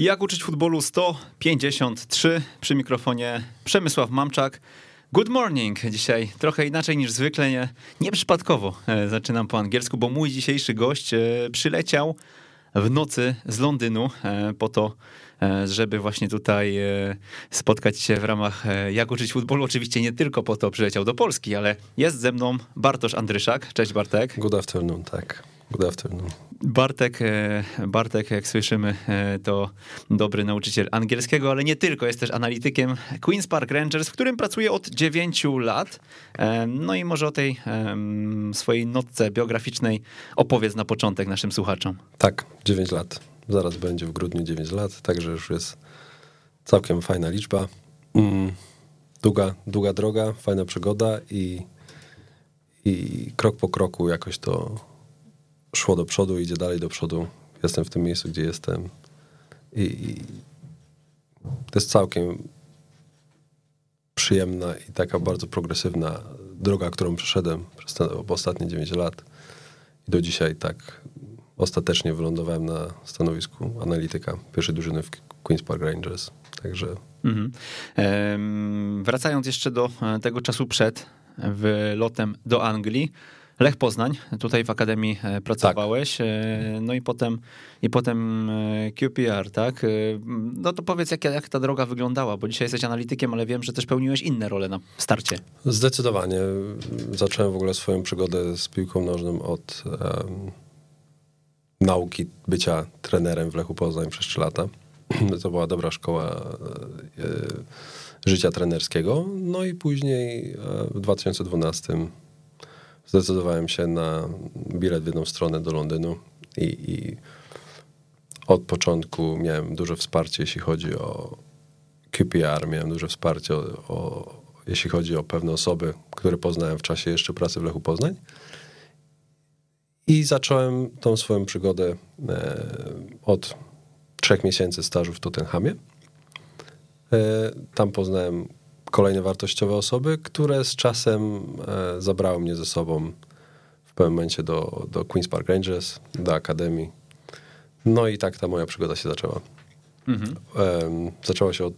Jak uczyć futbolu 153 przy mikrofonie Przemysław Mamczak. Good morning. Dzisiaj trochę inaczej niż zwykle, nie, nieprzypadkowo e, zaczynam po angielsku, bo mój dzisiejszy gość e, przyleciał w nocy z Londynu e, po to, żeby właśnie tutaj spotkać się w ramach Jak uczyć futbolu. Oczywiście nie tylko po to przyleciał do Polski, ale jest ze mną Bartosz Andryszak. Cześć Bartek. Good afternoon, tak. Good afternoon. Bartek, e, Bartek, jak słyszymy, e, to dobry nauczyciel angielskiego, ale nie tylko, jest też analitykiem Queen's Park Rangers, w którym pracuje od 9 lat. E, no i może o tej swojej notce biograficznej opowiedz na początek naszym słuchaczom. Tak, 9 lat. Zaraz będzie w grudniu 9 lat, także już jest całkiem fajna liczba. Mm, długa, długa droga, fajna przygoda i, i krok po kroku jakoś to szło do przodu, idzie dalej do przodu. Jestem w tym miejscu, gdzie jestem. I, i to jest całkiem przyjemna i taka bardzo progresywna droga, którą przeszedłem przez te ostatnie 9 lat. I do dzisiaj tak ostatecznie wylądowałem na stanowisku analityka pierwszej drużyny w Queen's Park Rangers. Także. Mhm. Ehm, wracając jeszcze do e, tego czasu przed wylotem do Anglii, Lech Poznań, tutaj w Akademii e, pracowałeś, tak. no i potem, i potem e, QPR, tak? No to powiedz, jak, jak ta droga wyglądała, bo dzisiaj jesteś analitykiem, ale wiem, że też pełniłeś inne role na starcie. Zdecydowanie. Zacząłem w ogóle swoją przygodę z piłką nożną od um, nauki bycia trenerem w Lechu Poznań przez 3 lata. To była dobra szkoła życia trenerskiego. No i później w 2012 zdecydowałem się na bilet w jedną stronę do Londynu i, i od początku miałem duże wsparcie, jeśli chodzi o QPR, miałem duże wsparcie, o, o, jeśli chodzi o pewne osoby, które poznałem w czasie jeszcze pracy w Lechu Poznań. I zacząłem tą swoją przygodę e, od trzech miesięcy stażu w Tottenhamie. E, tam poznałem kolejne wartościowe osoby, które z czasem e, zabrały mnie ze sobą w pewnym momencie do, do Queen's Park Rangers, do Akademii. No i tak ta moja przygoda się zaczęła. Mhm. E, zaczęła się od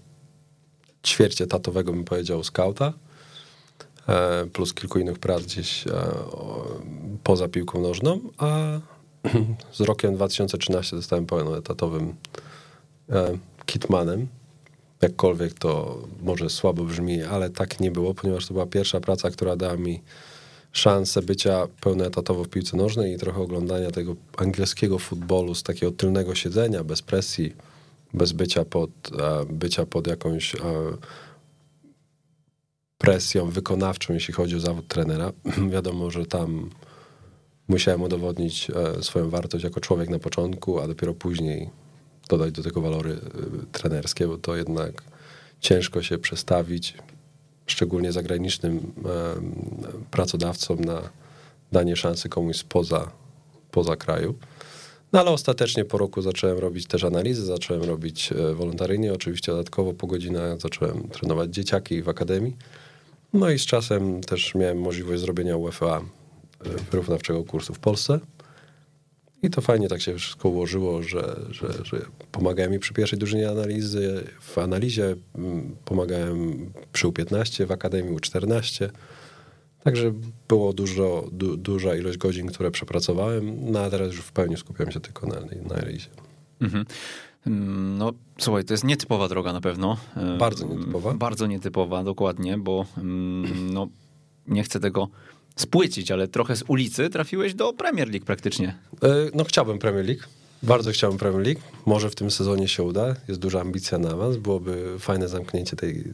ćwiercie tatowego, bym powiedział, skauta, e, plus kilku innych prac gdzieś e, poza piłką nożną, a z rokiem 2013 zostałem pełnoetatowym kitmanem jakkolwiek to może słabo brzmi, ale tak nie było, ponieważ to była pierwsza praca, która dała mi szansę bycia pełnoetatowo w piłce nożnej i trochę oglądania tego angielskiego futbolu z takiego tylnego siedzenia, bez presji, bez bycia pod, bycia pod jakąś presją wykonawczą, jeśli chodzi o zawód trenera. Wiadomo, że tam musiałem udowodnić e, swoją wartość jako człowiek na początku, a dopiero później dodać do tego walory y, trenerskie, bo to jednak ciężko się przestawić, szczególnie zagranicznym pracodawcom na danie szansy komuś spoza poza kraju. No ale ostatecznie po roku zacząłem robić też analizy, zacząłem robić e, wolontaryjnie, oczywiście dodatkowo po godzinach zacząłem trenować dzieciaki w akademii. No i z czasem też miałem możliwość zrobienia UFA e, wyrównawczego kursu w Polsce. I to fajnie tak się wszystko ułożyło, że, że, że pomagałem mi przy pierwszej drużynie analizy, w analizie mm, pomagałem przy U15, w Akademii U14. Także było dużo, du, duża ilość godzin, które przepracowałem, no a teraz już w pełni skupiam się tylko na, na analizie. Mhm. No, słuchaj, to jest nietypowa droga na pewno. Bardzo nietypowa. Bardzo nietypowa, dokładnie, bo mm, no, nie chcę tego spłycić, ale trochę z ulicy trafiłeś do Premier League praktycznie. E, no chciałbym Premier League. Bardzo chciałbym Premier League. Może w tym sezonie się uda. Jest duża ambicja na was. Byłoby fajne zamknięcie tej,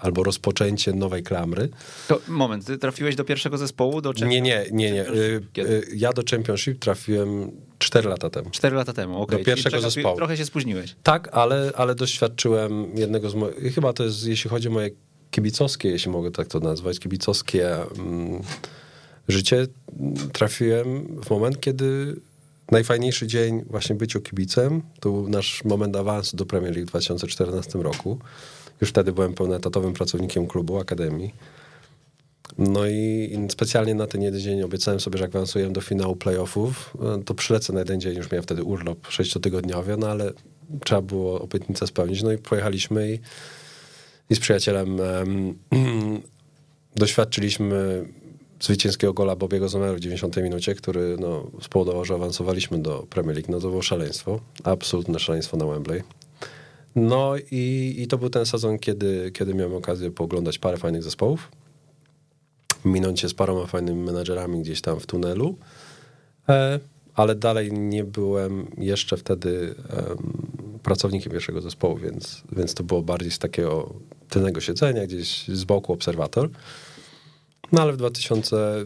albo rozpoczęcie nowej klamry. To moment, ty trafiłeś do pierwszego zespołu? Do nie, nie, nie, nie. E, e, ja do Championship trafiłem 4 lata temu. 4 lata temu, okej. Okay. Do pierwszego zespołu. Trochę się spóźniłeś. Tak, ale, ale doświadczyłem jednego z moich, chyba to jest, jeśli chodzi o moje kibicowskie, jeśli mogę tak to nazwać, kibicowskie... Mm, życie trafiłem w moment, kiedy najfajniejszy dzień właśnie byciu kibicem, to był nasz moment awansu do Premier League w 2014 roku. Już wtedy byłem pełnoetatowym pracownikiem klubu, akademii. No i specjalnie na ten jeden dzień obiecałem sobie, że jak awansuję do finału playoffów, to przylecę na jeden dzień, już miałem wtedy urlop sześciotygodniowy, no ale trzeba było obietnicę spełnić. No i pojechaliśmy i, i z przyjacielem um, doświadczyliśmy zwycięskiego gola Bobiego Zomeru w 90 minucie, który no, spowodował, że awansowaliśmy do Premier League. No to było szaleństwo, absolutne szaleństwo na Wembley. No i, i to był ten sezon, kiedy, kiedy miałem okazję pooglądać parę fajnych zespołów, minąć się z paroma fajnymi menadżerami gdzieś tam w tunelu, e, ale dalej nie byłem jeszcze wtedy pracownikiem pierwszego zespołu, więc, więc to było bardziej z takiego tylnego siedzenia, gdzieś z boku obserwator. No ale w 2000,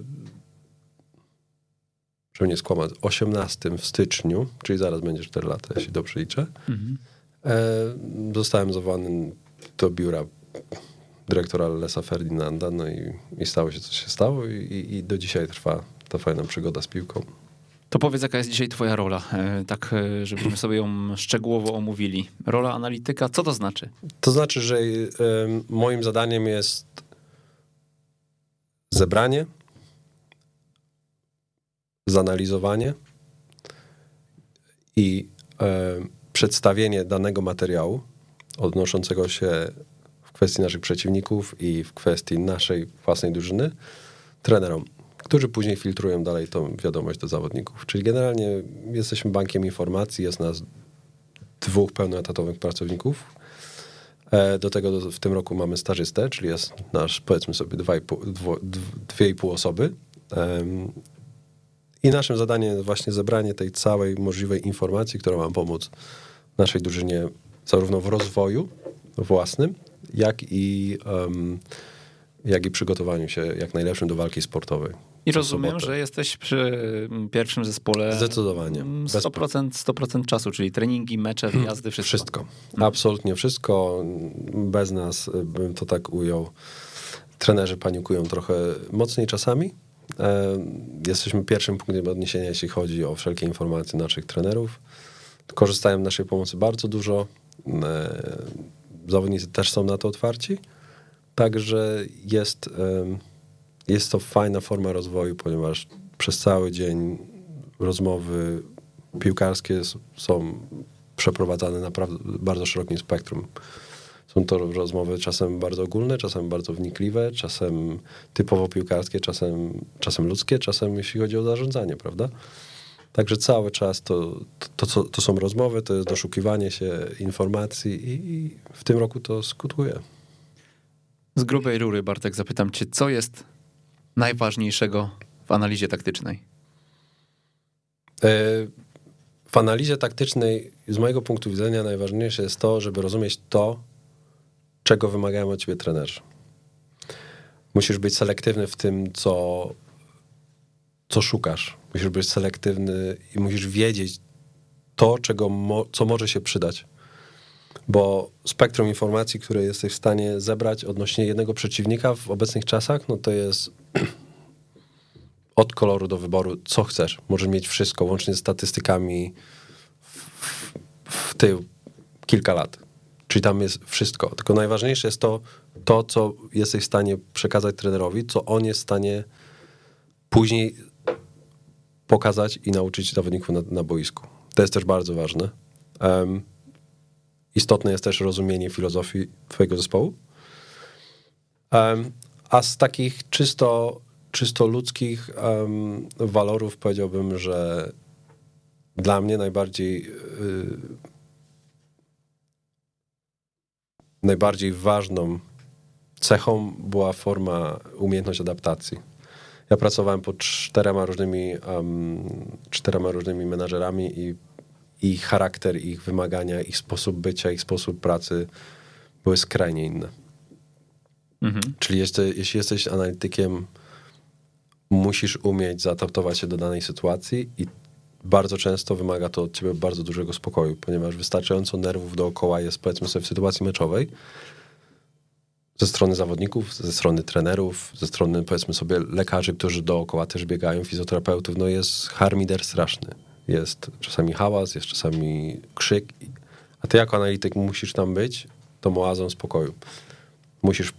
żeby nie skłamać, 18 w styczniu, czyli zaraz będzie 4 lata, jeśli dobrze liczę, mhm. e, zostałem zawołany do biura dyrektora Lesa Ferdinanda, no i, i stało się, co się stało i, i do dzisiaj trwa ta fajna przygoda z piłką. To powiedz, jaka jest dzisiaj twoja rola, e, tak e, żebyśmy sobie ją szczegółowo omówili. Rola analityka, co to znaczy? To znaczy, że moim zadaniem jest zebranie, zanalizowanie i przedstawienie danego materiału odnoszącego się w kwestii naszych przeciwników i w kwestii naszej własnej drużyny trenerom którzy później filtrują dalej tą wiadomość do zawodników. Czyli generalnie jesteśmy bankiem informacji, jest nas dwóch pełnoetatowych pracowników. E, do tego w tym roku mamy stażystę, czyli jest nasz, powiedzmy sobie, dwa i pół, dwo, dwie i pół osoby. I naszym zadaniem jest właśnie zebranie tej całej możliwej informacji, która ma pomóc naszej drużynie zarówno w rozwoju własnym, jak i, jak i przygotowaniu się jak najlepszym do walki sportowej. I rozumiem, że jesteś przy pierwszym zespole. Zdecydowanie. 100%, 100% czasu, czyli treningi, mecze, hmm. wyjazdy, wszystko. Wszystko. Absolutnie wszystko. Bez nas bym to tak ujął. Trenerzy panikują trochę mocniej czasami. E, jesteśmy pierwszym punktem odniesienia, jeśli chodzi o wszelkie informacje naszych trenerów. Korzystają z naszej pomocy bardzo dużo. E, zawodnicy też są na to otwarci. Także jest jest to fajna forma rozwoju, ponieważ przez cały dzień rozmowy piłkarskie są przeprowadzane naprawdę bardzo szerokim spektrum. Są to rozmowy czasem bardzo ogólne, czasem bardzo wnikliwe, czasem typowo piłkarskie, czasem, czasem ludzkie, czasem jeśli chodzi o zarządzanie, prawda? Także cały czas to, to, to, to są rozmowy, to jest doszukiwanie się informacji i, i w tym roku to skutkuje. Z grubej rury, Bartek, zapytam cię, co jest najważniejszego w analizie taktycznej? E, w analizie taktycznej, z mojego punktu widzenia, najważniejsze jest to, żeby rozumieć to, czego wymagają od ciebie trenerzy. Musisz być selektywny w tym, co, co szukasz. Musisz być selektywny i musisz wiedzieć to, czego mo, co może się przydać. Bo spektrum informacji, które jesteś w stanie zebrać odnośnie jednego przeciwnika w obecnych czasach, no to jest od koloru do wyboru, co chcesz. Możesz mieć wszystko, łącznie z statystykami w, w tył kilka lat. Czyli tam jest wszystko. Tylko najważniejsze jest to, to, co jesteś w stanie przekazać trenerowi, co on jest w stanie później pokazać i nauczyć zawodników na, na boisku. To jest też bardzo ważne. Um, istotne jest też rozumienie filozofii twojego zespołu. Um, a z takich czysto czysto ludzkich um, walorów powiedziałbym, że dla mnie najbardziej yy, najbardziej ważną cechą była forma, umiejętność adaptacji. Ja pracowałem pod czterema różnymi, um, czterema różnymi menażerami i ich charakter, ich wymagania, ich sposób bycia, ich sposób pracy były skrajnie inne. Mhm. Czyli jeśli, jeśli jesteś analitykiem musisz umieć zaadaptować się do danej sytuacji i bardzo często wymaga to od ciebie bardzo dużego spokoju, ponieważ wystarczająco nerwów dookoła jest, powiedzmy sobie, w sytuacji meczowej ze strony zawodników, ze strony trenerów, ze strony, powiedzmy sobie, lekarzy, którzy dookoła też biegają, fizjoterapeutów, no jest harmider straszny. Jest czasami hałas, jest czasami krzyk, a ty jako analityk musisz tam być tą oazą spokoju. Musisz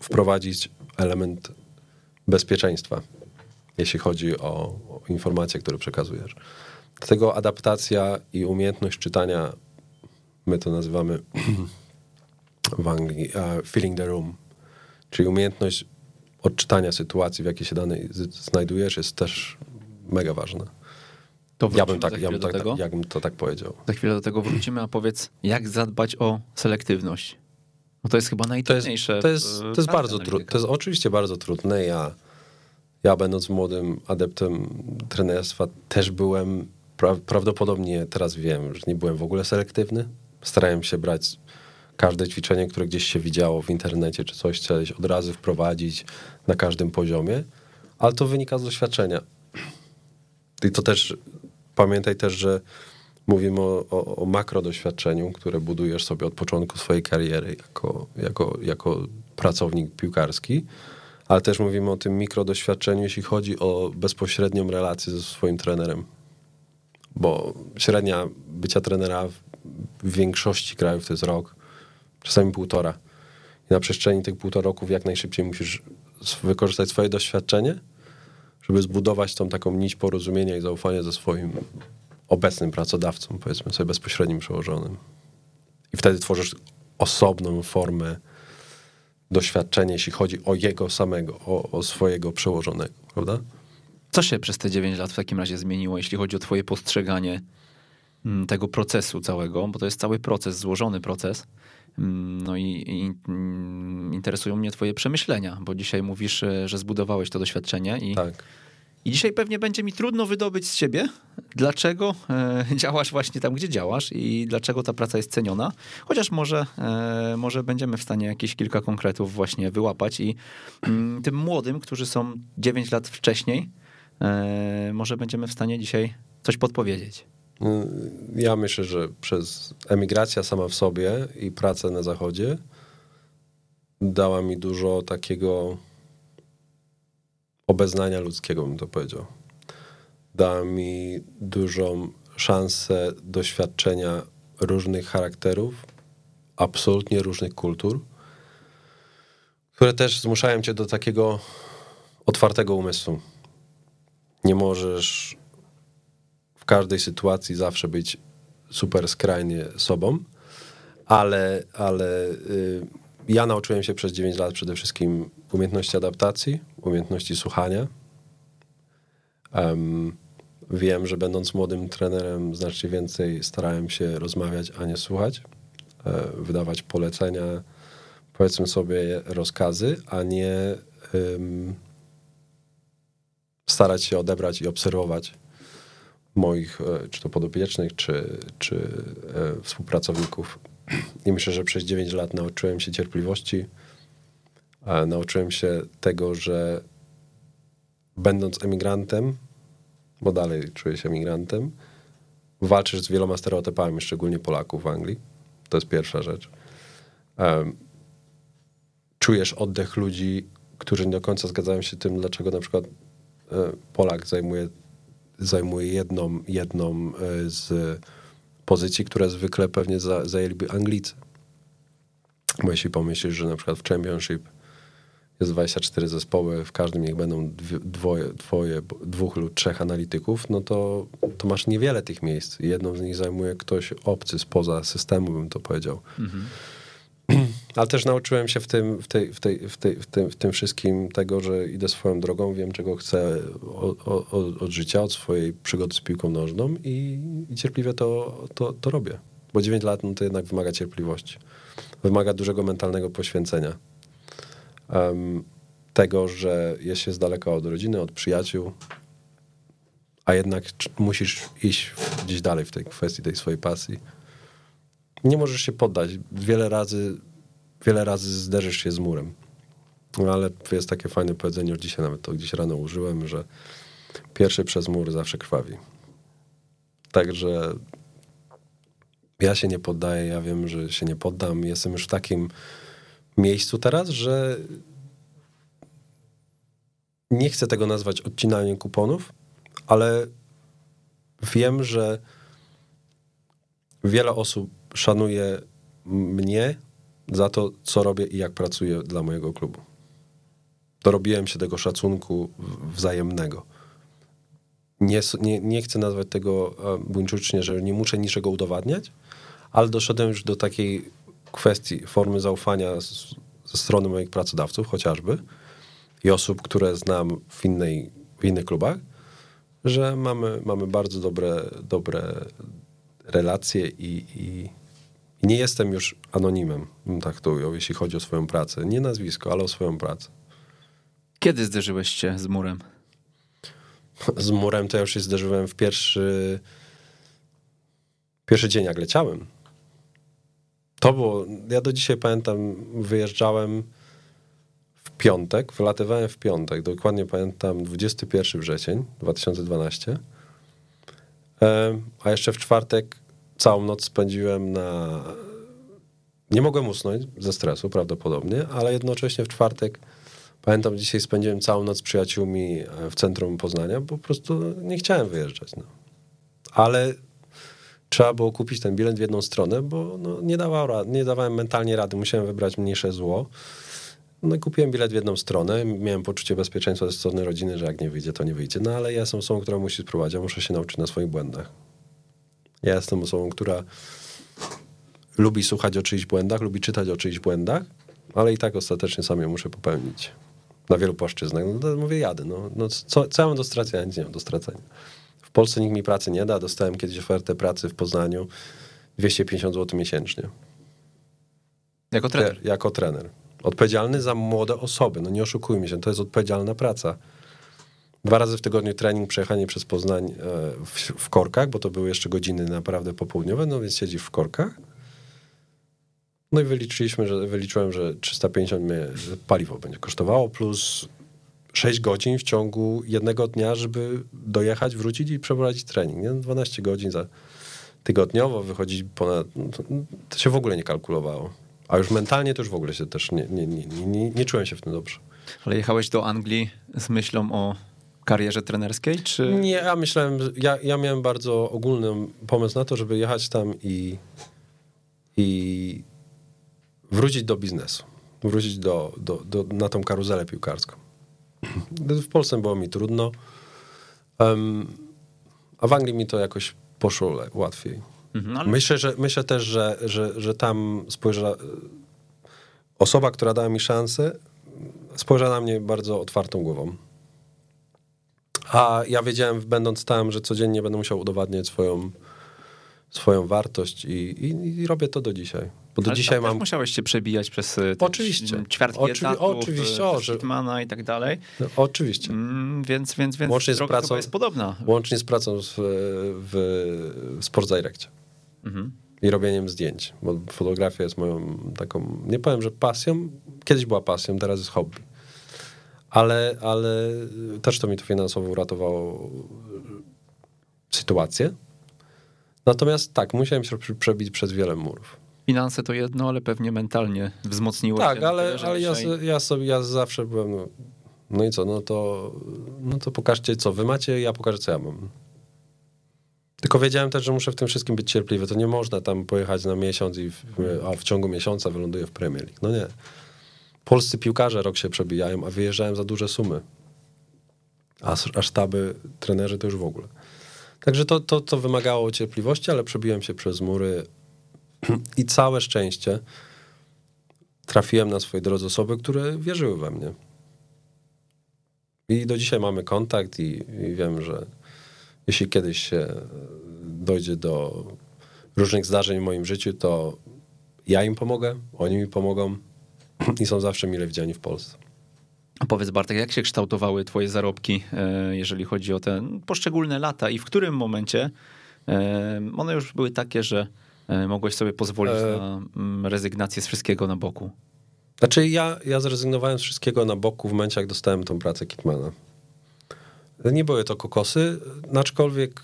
wprowadzić element bezpieczeństwa, jeśli chodzi o, o informacje, które przekazujesz. Dlatego adaptacja i umiejętność czytania, my to nazywamy w Anglii uh, the room, czyli umiejętność odczytania sytuacji, w jakiej się danej znajdujesz, jest też mega ważna. To Ja bym, tak, ja, bym tak, tego. ja bym to tak powiedział. Za chwilę do tego wrócimy, a powiedz, jak zadbać o selektywność? Bo to jest chyba To jest, najtrudniejsze. to jest, to jest bardzo trudne. To jest oczywiście bardzo trudne. Ja, ja będąc młodym adeptem trenerstwa, też byłem, pra, prawdopodobnie teraz wiem, że nie byłem w ogóle selektywny. Starałem się brać każde ćwiczenie, które gdzieś się widziało w internecie, czy coś chciałeś od razu wprowadzić na każdym poziomie, ale to wynika z doświadczenia. I to też, pamiętaj też, że mówimy o, o, o makro doświadczeniu, które budujesz sobie od początku swojej kariery jako, jako, jako pracownik piłkarski, ale też mówimy o tym mikro doświadczeniu, jeśli chodzi o bezpośrednią relację ze swoim trenerem. Bo średnia bycia trenera w, większości krajów to jest rok, czasami półtora. I na przestrzeni tych półtora roków jak najszybciej musisz wykorzystać swoje doświadczenie, żeby zbudować tą taką nić porozumienia i zaufania ze swoim obecnym pracodawcą, powiedzmy sobie bezpośrednim przełożonym. I wtedy tworzysz osobną formę doświadczenia, jeśli chodzi o jego samego, o, o swojego przełożonego, prawda? Co się przez te 9 lat w takim razie zmieniło, jeśli chodzi o twoje postrzeganie mm, tego procesu całego, bo to jest cały proces, złożony proces. No i, i mm, interesują mnie twoje przemyślenia, bo dzisiaj mówisz, e, że zbudowałeś to doświadczenie i, Tak. i dzisiaj pewnie będzie mi trudno wydobyć z ciebie, dlaczego e, działasz właśnie tam, gdzie działasz i dlaczego ta praca jest ceniona, chociaż może, e, może będziemy w stanie jakieś kilka konkretów właśnie wyłapać i mm, tym młodym, którzy są 9 lat wcześniej, e, może będziemy w stanie dzisiaj coś podpowiedzieć. Ja myślę, że przez emigracja sama w sobie i pracę na zachodzie dała mi dużo takiego obeznania ludzkiego, bym to powiedział. Dała mi dużą szansę doświadczenia różnych charakterów, absolutnie różnych kultur, które też zmuszają cię do takiego otwartego umysłu. Nie możesz każdej sytuacji zawsze być super skrajnie sobą, ale, ale y, ja nauczyłem się przez 9 lat przede wszystkim umiejętności adaptacji, umiejętności słuchania. Em, wiem, że będąc młodym trenerem znacznie więcej starałem się rozmawiać, a nie słuchać, e, wydawać polecenia, powiedzmy sobie rozkazy, a nie starać się odebrać i obserwować moich, e, czy to podopiecznych, czy, czy e, współpracowników. I myślę, że przez 9 lat nauczyłem się cierpliwości, a nauczyłem się tego, że będąc emigrantem, bo dalej czuję się emigrantem, walczysz z wieloma stereotypami, szczególnie Polaków w Anglii. To jest pierwsza rzecz. Czujesz oddech ludzi, którzy nie do końca zgadzają się tym, dlaczego na przykład e, Polak zajmuje zajmuje jedną, jedną e, z pozycji, które zwykle pewnie za, zajęliby Anglicy. Bo jeśli pomyślisz, że na przykład w Championship jest 24 zespoły, w każdym niech będą dwoje, dwoje, dwóch lub trzech analityków, no to, to masz niewiele tych miejsc. Jedną z nich zajmuje ktoś obcy, spoza systemu, bym to powiedział. Ale też nauczyłem się w tym, w, tej, w, tej, w, tej, w, tym, w tym wszystkim tego, że idę swoją drogą, wiem czego chcę od, od, od życia, od swojej przygody z piłką nożną i, i cierpliwie to, to, to robię. Bo 9 lat no, to jednak wymaga cierpliwości. Wymaga dużego mentalnego poświęcenia. Em, tego, że jest się z daleka od rodziny, od przyjaciół, a jednak musisz iść gdzieś dalej w tej kwestii tej swojej pasji nie możesz się poddać. Wiele razy, wiele razy zderzysz się z murem. No ale jest takie fajne powiedzenie, już dzisiaj nawet to gdzieś rano użyłem, że pierwszy przez mur zawsze krwawi. Także ja się nie poddaję, ja wiem, że się nie poddam. Jestem już w takim miejscu teraz, że nie chcę tego nazwać odcinaniem kuponów, ale wiem, że wiele osób szanuje mnie za to, co robię i jak pracuję dla mojego klubu. Dorobiłem się tego szacunku wzajemnego. nie, nie, nie chcę nazwać tego e, buńczucznie, że nie muszę niczego udowadniać, ale doszedłem już do takiej kwestii formy zaufania z, ze strony moich pracodawców chociażby i osób, które znam w, innej, w innych klubach, że mamy, mamy bardzo dobre, dobre relacje i, i nie jestem już anonimem, tak to ujął, jeśli chodzi o swoją pracę. Nie nazwisko, ale o swoją pracę. Kiedy zderzyłeś się z murem? Z murem to ja już się zderzyłem w pierwszy, pierwszy dzień, jak leciałem. To było, ja do dzisiaj pamiętam, wyjeżdżałem w piątek, wylatywałem w piątek, dokładnie pamiętam 21 wrzesień 2012, a jeszcze w czwartek całą noc spędziłem na... Nie mogłem usnąć ze stresu prawdopodobnie, ale jednocześnie w czwartek Pamiętam, dzisiaj spędziłem całą noc z przyjaciółmi e, w centrum Poznania, bo po prostu nie chciałem wyjeżdżać. No. Ale trzeba było kupić ten bilet w jedną stronę, bo no, nie, dawało, nie dawałem mentalnie rady, musiałem wybrać mniejsze zło. No i kupiłem bilet w jedną stronę, miałem poczucie bezpieczeństwa ze strony rodziny, że jak nie wyjdzie, to nie wyjdzie. No ale ja jestem osobą, która musi spróbować, ja muszę się nauczyć na swoich błędach. Ja jestem osobą, która lubi słuchać o czyichś błędach, lubi czytać o czyichś błędach, ale i tak ostatecznie sam je muszę popełnić na wielu płaszczyznach. No to mówię, jadę. No, no co, co ja mam do stracenia? Nic nie mam do stracenia. W Polsce nikt mi pracy nie da. Dostałem kiedyś ofertę pracy w Poznaniu 250 zł miesięcznie. Jako trener? Jako trener. Odpowiedzialny za młode osoby. No nie oszukujmy się, to jest odpowiedzialna praca. Dwa razy w tygodniu trening, przejechanie przez Poznań e, w, w korkach, bo to były jeszcze godziny naprawdę popołudniowe, no więc siedzisz w korkach no i wyliczyliśmy, że wyliczyłem, że 350 mnie paliwo będzie kosztowało, plus 6 godzin w ciągu jednego dnia, żeby dojechać, wrócić i przeprowadzić trening. Nie? 12 godzin za tygodniowo wychodzić ponad. No to, to, się w ogóle nie kalkulowało. A już mentalnie to już w ogóle się też nie, nie, nie, nie, nie czułem się w tym dobrze. Ale jechałeś do Anglii z myślą o karierze trenerskiej, czy... Nie, ja myślałem, ja, ja miałem bardzo ogólny pomysł na to, żeby jechać tam i, i wrócić do biznesu, wrócić do, do, do, na tą karuzelę piłkarską. W Polsce było mi trudno, um, a w Anglii mi to jakoś poszło łatwiej. Mhm, ale... myślę, że, myślę też, że, że, że tam spojrzała osoba, która dała mi szansę, spojrzała na mnie bardzo otwartą głową. A ja wiedziałem, będąc tam, że codziennie będę musiał udowadniać swoją, swoją wartość i, i, i robię to do dzisiaj. Bo do Ale dzisiaj mam. musiałeś się przebijać przez e, oczywiście. ćwiartki Oczywi etatu, oczywiście, o, że... Hitmana i tak dalej. No, oczywiście. Mm, więc, więc, więc łącznie z pracą, jest podobna. Łącznie z pracą w, w Sports Directie. Mhm. I robieniem zdjęć, bo fotografia jest moją taką, nie powiem, że pasją, kiedyś była pasją, teraz jest hobby. Ale, ale też to mi to finansowo uratowało sytuację. Natomiast tak, musiałem się przebić przez wiele murów. Finanse to jedno, ale pewnie mentalnie wzmocniło tak, się. Tak, ale, ale ja, ja, sobie, ja zawsze byłem, no, no i co, no to, no to pokażcie, co wy macie, ja pokażę, co ja mam. Tylko wiedziałem też, że muszę w tym wszystkim być cierpliwy. To nie można tam pojechać na miesiąc i w, a w ciągu miesiąca wyląduję w Premier League. No nie. Polscy piłkarze rok się przebijają, a wyjeżdżają za duże sumy. A, a sztaby, trenerzy to już w ogóle. Także to, to, to wymagało cierpliwości, ale przebiłem się przez mury i całe szczęście trafiłem na swojej drodze osoby, które wierzyły we mnie. I do dzisiaj mamy kontakt i, i wiem, że jeśli kiedyś się dojdzie do różnych zdarzeń w moim życiu, to ja im pomogę, oni mi pomogą i są zawsze mile widziani w Polsce. A powiedz Bartek, jak się kształtowały twoje zarobki, e, jeżeli chodzi o te poszczególne lata i w którym momencie e, one już były takie, że e, mogłeś sobie pozwolić na mm, rezygnację z wszystkiego na boku? Znaczy ja, ja zrezygnowałem z wszystkiego na boku w momencie, jak dostałem tą pracę Kitmana. Nie były to kokosy, aczkolwiek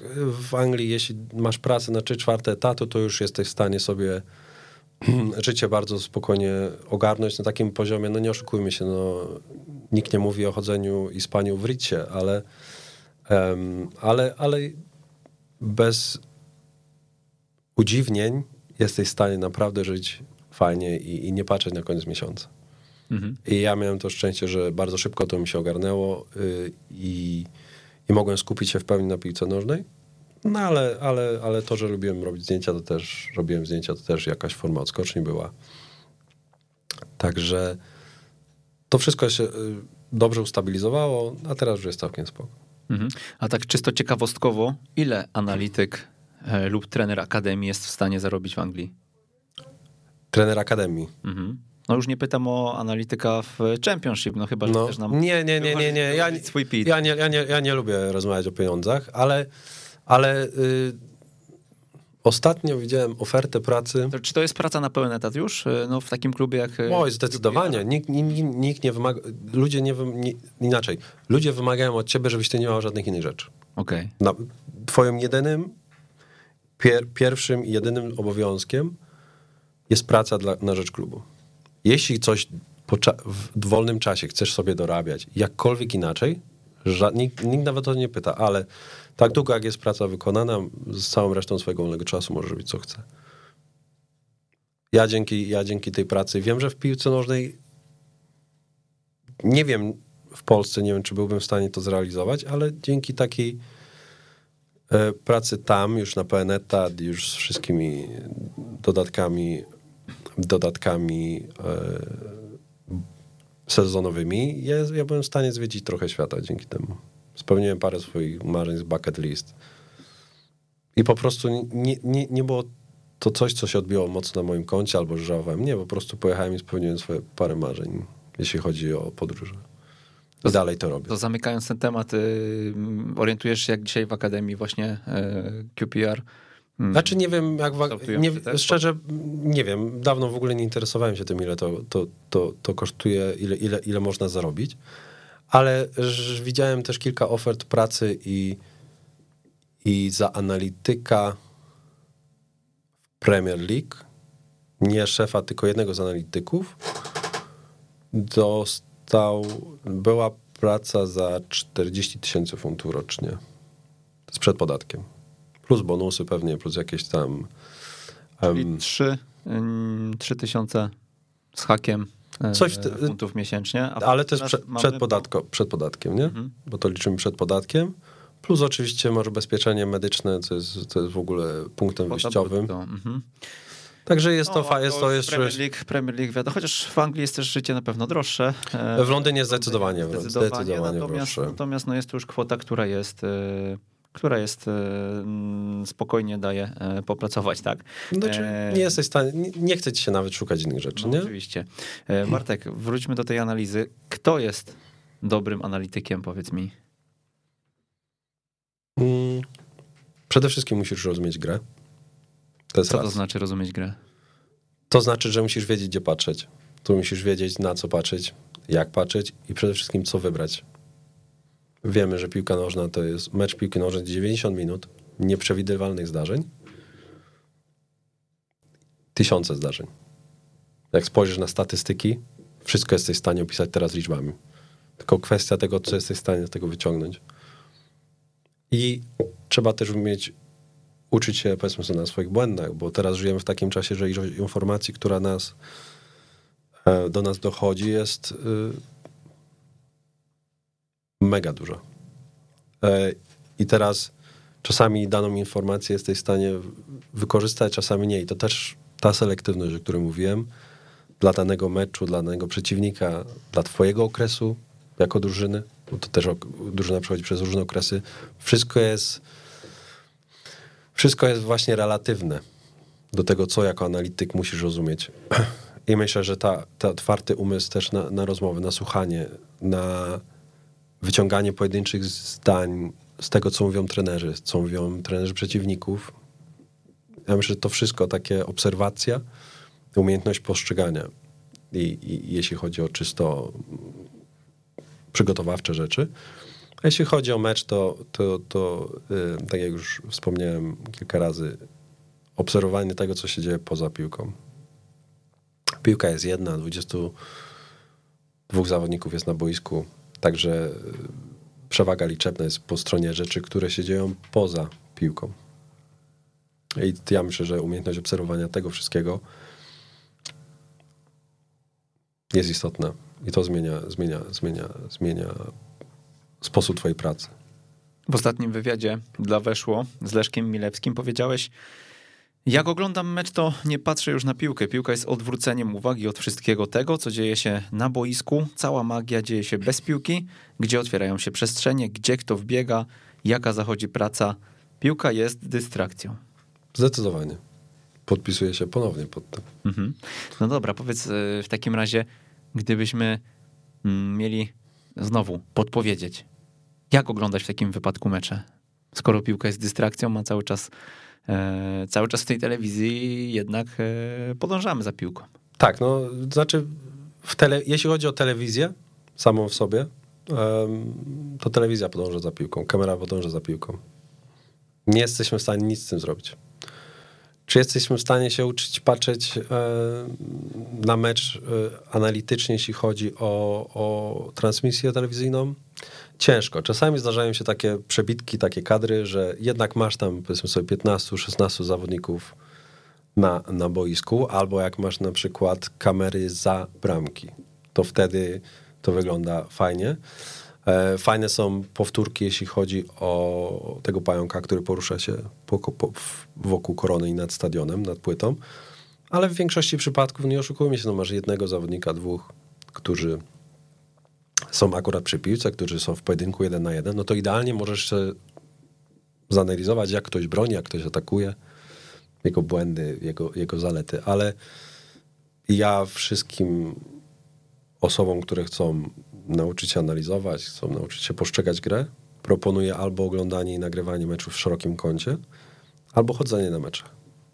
w Anglii, jeśli masz pracę na 3 czwarte etatu, to już jesteś w stanie sobie życie bardzo spokojnie ogarnąć na takim poziomie, no nie oszukujmy się, no, nikt nie mówi o chodzeniu i spaniu w rycie, ale, um, ale, ale bez udziwnień jesteś w stanie naprawdę żyć fajnie i, i nie patrzeć na koniec miesiąca. Mhm. I ja miałem to szczęście, że bardzo szybko to mi się ogarnęło yy, i, i mogłem skupić się w pełni na piłce nożnej. No ale, ale, ale to, że lubiłem robić zdjęcia, to też robiłem zdjęcia, to też jakaś forma odskoczni była. Także to wszystko się y, dobrze ustabilizowało, a teraz już jest całkiem spoko. Mhm. A tak czysto ciekawostkowo, ile analityk e, lub trener akademii jest w stanie zarobić w Anglii? Trener akademii. Mhm. No już nie pytam o analityka w Championship, no chyba, że No, też nam... nie, nie, nie, nie, nie. Ja, swój pit. ja, nie, ja, nie, ja nie lubię rozmawiać o pieniądzach, ale, ale y, ostatnio widziałem ofertę pracy. To, czy to jest praca na pełen etat już? E, No w takim klubie jak... e, Oj, zdecydowanie. Nikt, nikt, nikt nie wymaga. Ludzie nie, nie. Inaczej. Ludzie wymagają od ciebie, żebyś ty nie miał żadnych innych rzeczy. Okej. Na, twoim jedynym, pier, pierwszym i jedynym obowiązkiem jest praca dla, na rzecz klubu. Jeśli coś w wolnym czasie chcesz sobie dorabiać, jakkolwiek inaczej, ża, nikt, nikt nawet o to nie pyta, ale tak długo jak jest praca wykonana, z całą resztą swojego wolnego czasu możesz robić co chce. Ja dzięki, ja dzięki tej pracy wiem, że w piłce nożnej nie wiem w Polsce, nie wiem, czy byłbym w stanie to zrealizować, ale dzięki takiej e, pracy tam, już na pełen etat, już z wszystkimi dodatkami, dodatkami e, sezonowymi, ja, ja byłem w stanie zwiedzić trochę świata dzięki temu. Spełniłem parę swoich marzeń z bucket list. I po prostu nie, nie, nie było to coś, co się odbiło mocno na moim koncie albo żałowałem. Nie, po prostu pojechałem i spełniłem swoje parę marzeń, jeśli chodzi o podróże. I dalej to robię. To zamykając ten temat, y, orientujesz się jak dzisiaj w Akademii właśnie e, QPR? Mm. Znaczy nie wiem, jak wa- nie, szczerze nie wiem. Dawno w ogóle nie interesowałem się tym, ile to, to, to, to kosztuje, ile, ile, ile można zarobić. Ale widziałem też kilka ofert pracy i, i za analityka w Premier League, nie szefa, tylko jednego z analityków, dostał, była praca za 40 tysięcy funtów rocznie. Z podatkiem. Plus bonusy pewnie, plus jakieś tam. Czyli em, 3, ym, 3 tysiące z hakiem e, Coś te- funtów miesięcznie. ale to jest teraz przed, mamy- przed, podatko, przed podatkiem, nie? Mhm. Bo to liczymy przed podatkiem. Plus oczywiście masz ubezpieczenie medyczne, co jest, co jest w ogóle punktem kwota wyjściowym. mhm. Także jest to, No, fa, a jest to jeszcze. Premier League, Premier League wiadomo, chociaż w Anglii jest też życie na pewno droższe. E, W Londynie zdecydowanie, zdecydowanie natomiast, droższe. natomiast no jest to już kwota, która jest, e, która jest e, spokojnie daje e, popracować, tak? Znaczy, nie jesteś w stanie, nie, nie chce ci się nawet szukać innych rzeczy, No, nie? oczywiście. Bartek, wróćmy do tej analizy. Kto jest dobrym analitykiem, powiedz mi? Mm, Przede wszystkim musisz rozumieć grę. To Co raz. to znaczy rozumieć grę? To znaczy, że musisz wiedzieć, gdzie patrzeć. Tu musisz wiedzieć, na co patrzeć, jak patrzeć i przede wszystkim, co wybrać. Wiemy, że piłka nożna to jest mecz piłki nożnej 90 minut, nieprzewidywalnych zdarzeń, tysiące zdarzeń. Jak spojrzysz na statystyki, wszystko jesteś w stanie opisać teraz liczbami. Tylko kwestia tego, co jesteś w stanie z tego wyciągnąć. I trzeba też umieć uczyć się, powiedzmy sobie, na swoich błędach, bo teraz żyjemy w takim czasie, że ilość informacji, która nas, e, do nas dochodzi, jest y, mega duża. E, I teraz czasami daną informację jesteś w stanie wykorzystać, czasami nie. I to też ta selektywność, o której mówiłem, dla danego meczu, dla danego przeciwnika, dla twojego okresu jako drużyny, bo to też drużyna przechodzi przez różne okresy. Wszystko jest wszystko jest właśnie relatywne do tego, co jako analityk musisz rozumieć. I myślę, że ta, ta otwarty umysł też na, na rozmowy, na słuchanie, na wyciąganie pojedynczych zdań z tego, co mówią trenerzy, co mówią trenerzy przeciwników. Ja myślę, że to wszystko takie obserwacja, umiejętność postrzegania. I, i jeśli chodzi o czysto przygotowawcze rzeczy. A jeśli chodzi o mecz, to, to, to y, tak jak już wspomniałem kilka razy, obserwowanie tego, co się dzieje poza piłką. Piłka jest jedna, 22 zawodników jest na boisku, także y, przewaga liczebna jest po stronie rzeczy, które się dzieją poza piłką. I ja myślę, że umiejętność obserwowania tego wszystkiego jest istotna. I to zmienia, zmienia, zmienia, zmienia sposób twojej pracy. W ostatnim wywiadzie dla Weszło z Leszkiem Milewskim powiedziałeś, jak oglądam mecz, to nie patrzę już na piłkę. Piłka jest odwróceniem uwagi od wszystkiego tego, co dzieje się na boisku. Cała magia dzieje się bez piłki, gdzie otwierają się przestrzenie, gdzie kto wbiega, jaka zachodzi praca. Piłka jest dystrakcją. Zdecydowanie. Podpisuję się ponownie pod tym. Mhm. No dobra, powiedz y, w takim razie, gdybyśmy mm, mieli znowu podpowiedzieć, jak oglądać w takim wypadku mecze? Skoro piłka jest dystrakcją, a cały czas, e, cały czas w tej telewizji jednak e, podążamy za piłką. Tak, no znaczy, w tele, jeśli chodzi o telewizję samą w sobie, to telewizja podąża za piłką, kamera podąża za piłką. Nie jesteśmy w stanie nic z tym zrobić. Czy jesteśmy w stanie się uczyć patrzeć e, na mecz e, analitycznie, jeśli chodzi o, o transmisję telewizyjną? Ciężko. Czasami zdarzają się takie przebitki, takie kadry, że jednak masz tam powiedzmy sobie 15-16 zawodników na, na boisku, albo jak masz na przykład kamery za bramki, to wtedy to wygląda fajnie. E, Fajne są powtórki, jeśli chodzi o tego pająka, który porusza się wokół korony i nad stadionem, nad płytą. Ale w większości przypadków, nie oszukujmy się, no masz jednego zawodnika, dwóch, którzy są akurat przy piłce, którzy są w pojedynku jeden na jeden, no to idealnie możesz zanalizować, jak ktoś broni, jak ktoś atakuje, jego błędy, jego, jego zalety, ale ja wszystkim osobom, które chcą nauczyć się analizować, chcą nauczyć się postrzegać grę, proponuję albo oglądanie i nagrywanie meczów w szerokim kącie, albo chodzenie na mecze.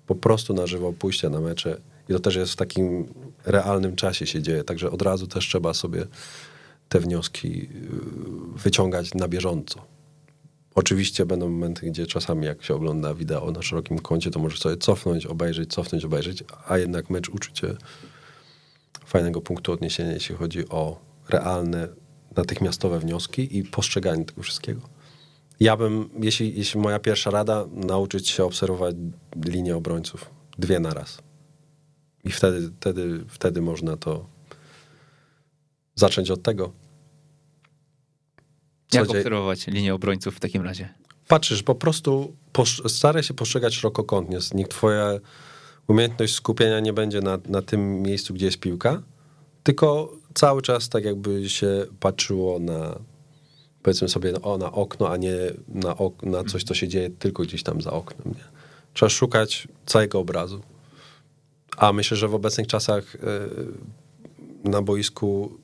Po prostu na żywo pójście na mecze i to też jest w takim realnym czasie się dzieje, także od razu też trzeba sobie te wnioski y, wyciągać na bieżąco. Oczywiście będą momenty, gdzie czasami jak się ogląda wideo na szerokim kącie, to możesz sobie cofnąć, obejrzeć, cofnąć, obejrzeć, a jednak mecz uczy cię fajnego punktu odniesienia, jeśli chodzi o realne, natychmiastowe wnioski i postrzeganie tego wszystkiego. Ja bym, jeśli, jeśli moja pierwsza rada, nauczyć się obserwować linię obrońców. Dwie na raz. I wtedy, wtedy, wtedy można to zacząć od tego. Co Jak dzieje- obserwować linię obrońców w takim razie? patrzysz, po prostu posz- staraj się postrzegać szerokokątnie. Niech twoja umiejętność skupienia nie będzie na, na tym miejscu, gdzie jest piłka, tylko cały czas tak jakby się patrzyło na powiedzmy sobie o, na okno, a nie na, ok- na coś, co się dzieje tylko gdzieś tam za oknem. Nie? Trzeba szukać całego obrazu. A myślę, że w obecnych czasach e, na boisku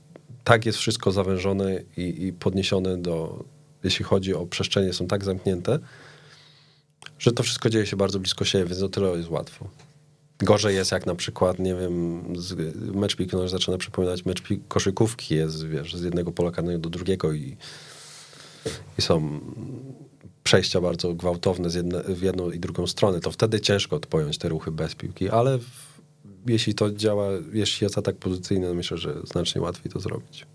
tak jest wszystko zawężone i, i podniesione do, jeśli chodzi o przestrzenie, są tak zamknięte, że to wszystko dzieje się bardzo blisko siebie, więc o tyle jest łatwo. Gorzej jest jak na przykład, nie wiem, z, mecz nożnej zaczyna przypominać mecz koszykówki, jest, wiesz, z jednego pola karnego do drugiego i, i są przejścia bardzo gwałtowne z jedne, w jedną i drugą stronę, to wtedy ciężko pojąć te ruchy bez piłki, ale w, jeśli to działa, jeśli jest atak pozycyjny, myślę, że znacznie łatwiej to zrobić.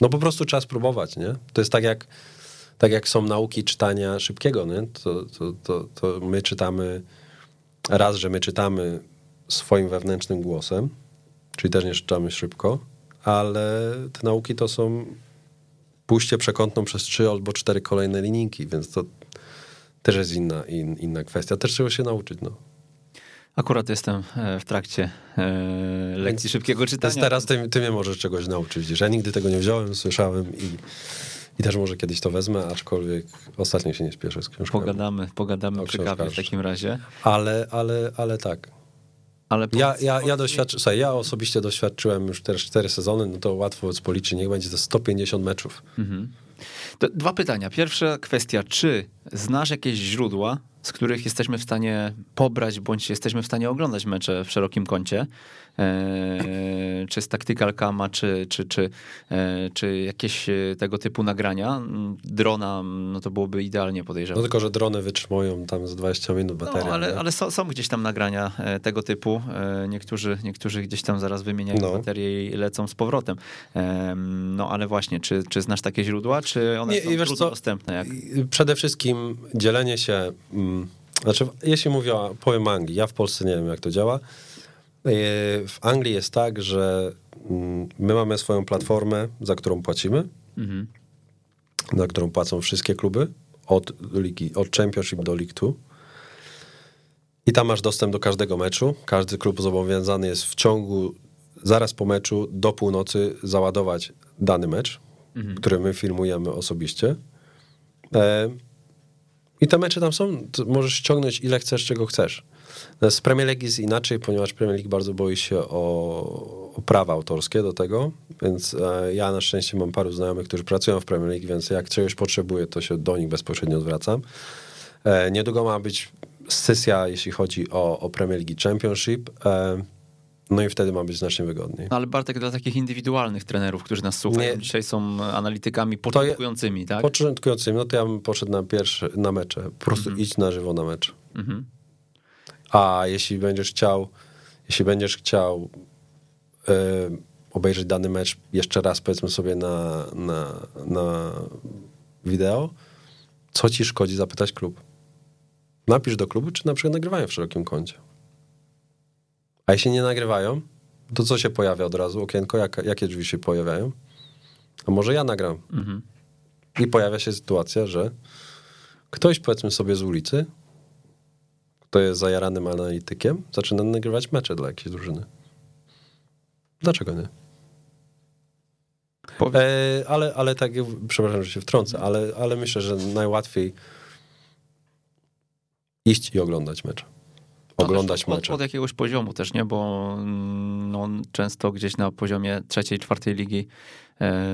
No po prostu trzeba spróbować, nie? To jest tak jak, tak jak są nauki czytania szybkiego, nie? To, to, to, to my czytamy, raz, że my czytamy swoim wewnętrznym głosem, czyli też nie czytamy szybko, ale te nauki to są pójście przekątną przez trzy albo cztery kolejne linijki, więc to też jest inna, in, inna kwestia. Też trzeba się nauczyć, no. Akurat jestem e, w trakcie e, lekcji szybkiego Więc czytania. teraz ty, ty mnie możesz czegoś nauczyć, że ja nigdy tego nie wziąłem, słyszałem i, i też może kiedyś to wezmę, aczkolwiek ostatnio się nie spieszę z książkami. Pogadamy, pogadamy O przy kawie w takim razie. Ale, ale, ale tak. Ale Ja, powiedz- ja, ja, doświadczy, słuchaj, ja osobiście doświadczyłem już teraz cztery sezony, no to łatwo policzyć, niech będzie to 150 meczów. Mhm. Dwa pytania. Pierwsza kwestia, czy znasz jakieś źródła, z których jesteśmy w stanie pobrać, bądź jesteśmy w stanie oglądać mecze w szerokim kącie? E, czy z Tactical Cama, czy, czy, czy, e, czy jakieś e, tego typu nagrania? Drona, no to byłoby idealnie No podejrzewam. tylko, że drony wytrzymują tam z 20 minut No, bateria. ale, ale są, są gdzieś tam nagrania tego typu. Niektórzy, niektórzy gdzieś tam zaraz wymieniają No. baterie i lecą z powrotem. Em, No ale właśnie, czy, czy znasz takie źródła, czy one Nie, są trudno co? dostępne? Jak... Przede wszystkim dzielenie się, mm, znaczy jeśli mówię, o- powiem Anglii, ja w Polsce nie wiem jak to działa. Yy, W Anglii jest tak, że mm, my mamy swoją platformę, za którą płacimy, Mhm. za którą płacą wszystkie kluby od, ligi, od Championship do League 2. I tam masz dostęp do każdego meczu. Każdy klub zobowiązany jest w ciągu, zaraz po meczu, do północy załadować dany mecz, mhm. który my filmujemy osobiście. E, I te mecze tam są, możesz ściągnąć ile chcesz, czego chcesz. Z Premier League jest inaczej, ponieważ Premier League bardzo boi się o, o prawa autorskie do tego, więc e, ja na szczęście mam paru znajomych, którzy pracują w Premier League, więc jak czegoś potrzebuję, to się do nich bezpośrednio zwracam. E, niedługo ma być sesja, jeśli chodzi o, o Premier League Championship. E, no i wtedy ma być znacznie wygodniej. No ale Bartek, dla takich indywidualnych trenerów, którzy nas słuchają, nie. dzisiaj są analitykami początkującymi, tak? Początkującymi, no to ja bym poszedł na pierwszy, na mecze. Po prostu mhm. idź na żywo na mecz. Mhm. A jeśli będziesz chciał, jeśli będziesz chciał yy, obejrzeć dany mecz jeszcze raz, powiedzmy sobie na, na, na wideo, co ci szkodzi zapytać klub? Napisz do klubu, czy na przykład nagrywają w szerokim kącie. A jeśli nie nagrywają, to co się pojawia od razu? Okienko, jak, jakie drzwi się pojawiają? A może ja nagram? Mhm. I pojawia się sytuacja, że ktoś, powiedzmy sobie z ulicy, kto jest zajaranym analitykiem, zaczyna nagrywać mecze dla jakiejś drużyny. Dlaczego nie? E, ale, ale tak, przepraszam, że się wtrącę, ale, ale myślę, że najłatwiej iść i oglądać mecz. Oglądać od, mecze. Od, od jakiegoś poziomu też, nie? Bo mm, no, często gdzieś na poziomie trzeciej, czwartej ligi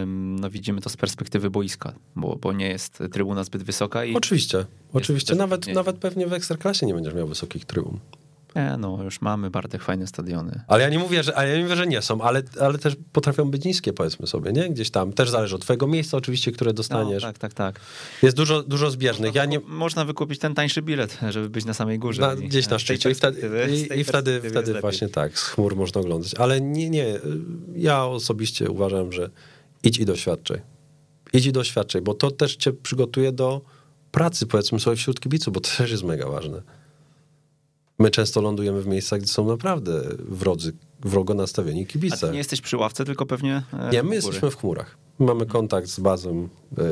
no, widzimy to z perspektywy boiska, bo, bo nie jest trybuna zbyt wysoka. I oczywiście, oczywiście. Nawet, nawet pewnie w Ekstraklasie nie będziesz miał wysokich trybun. Nie, no już mamy Bartek fajne stadiony. Ale ja nie mówię, że, ale ja nie mówię, że nie są, ale, ale też potrafią być niskie, powiedzmy sobie, nie? Gdzieś tam. Też zależy od twojego miejsca oczywiście, które dostaniesz. No, tak, tak, tak. Jest dużo, dużo zbieżnych. Można, ja nie... można wykupić ten tańszy bilet, żeby być na samej górze. Na, gdzieś na szczycie. I wtedy, i, i wtedy, wtedy właśnie tak, z chmur można oglądać. Ale nie, nie. Ja osobiście uważam, że idź i doświadczaj. Idź i doświadczaj, bo to też cię przygotuje do pracy, powiedzmy sobie, wśród kibiców, bo to też jest mega ważne. My często lądujemy w miejscach, gdzie są naprawdę wrodzy, wrogo nastawieni kibice. A ty nie jesteś przy ławce, tylko pewnie e, Nie, my jesteśmy w chmurach. Mamy kontakt z bazą. E,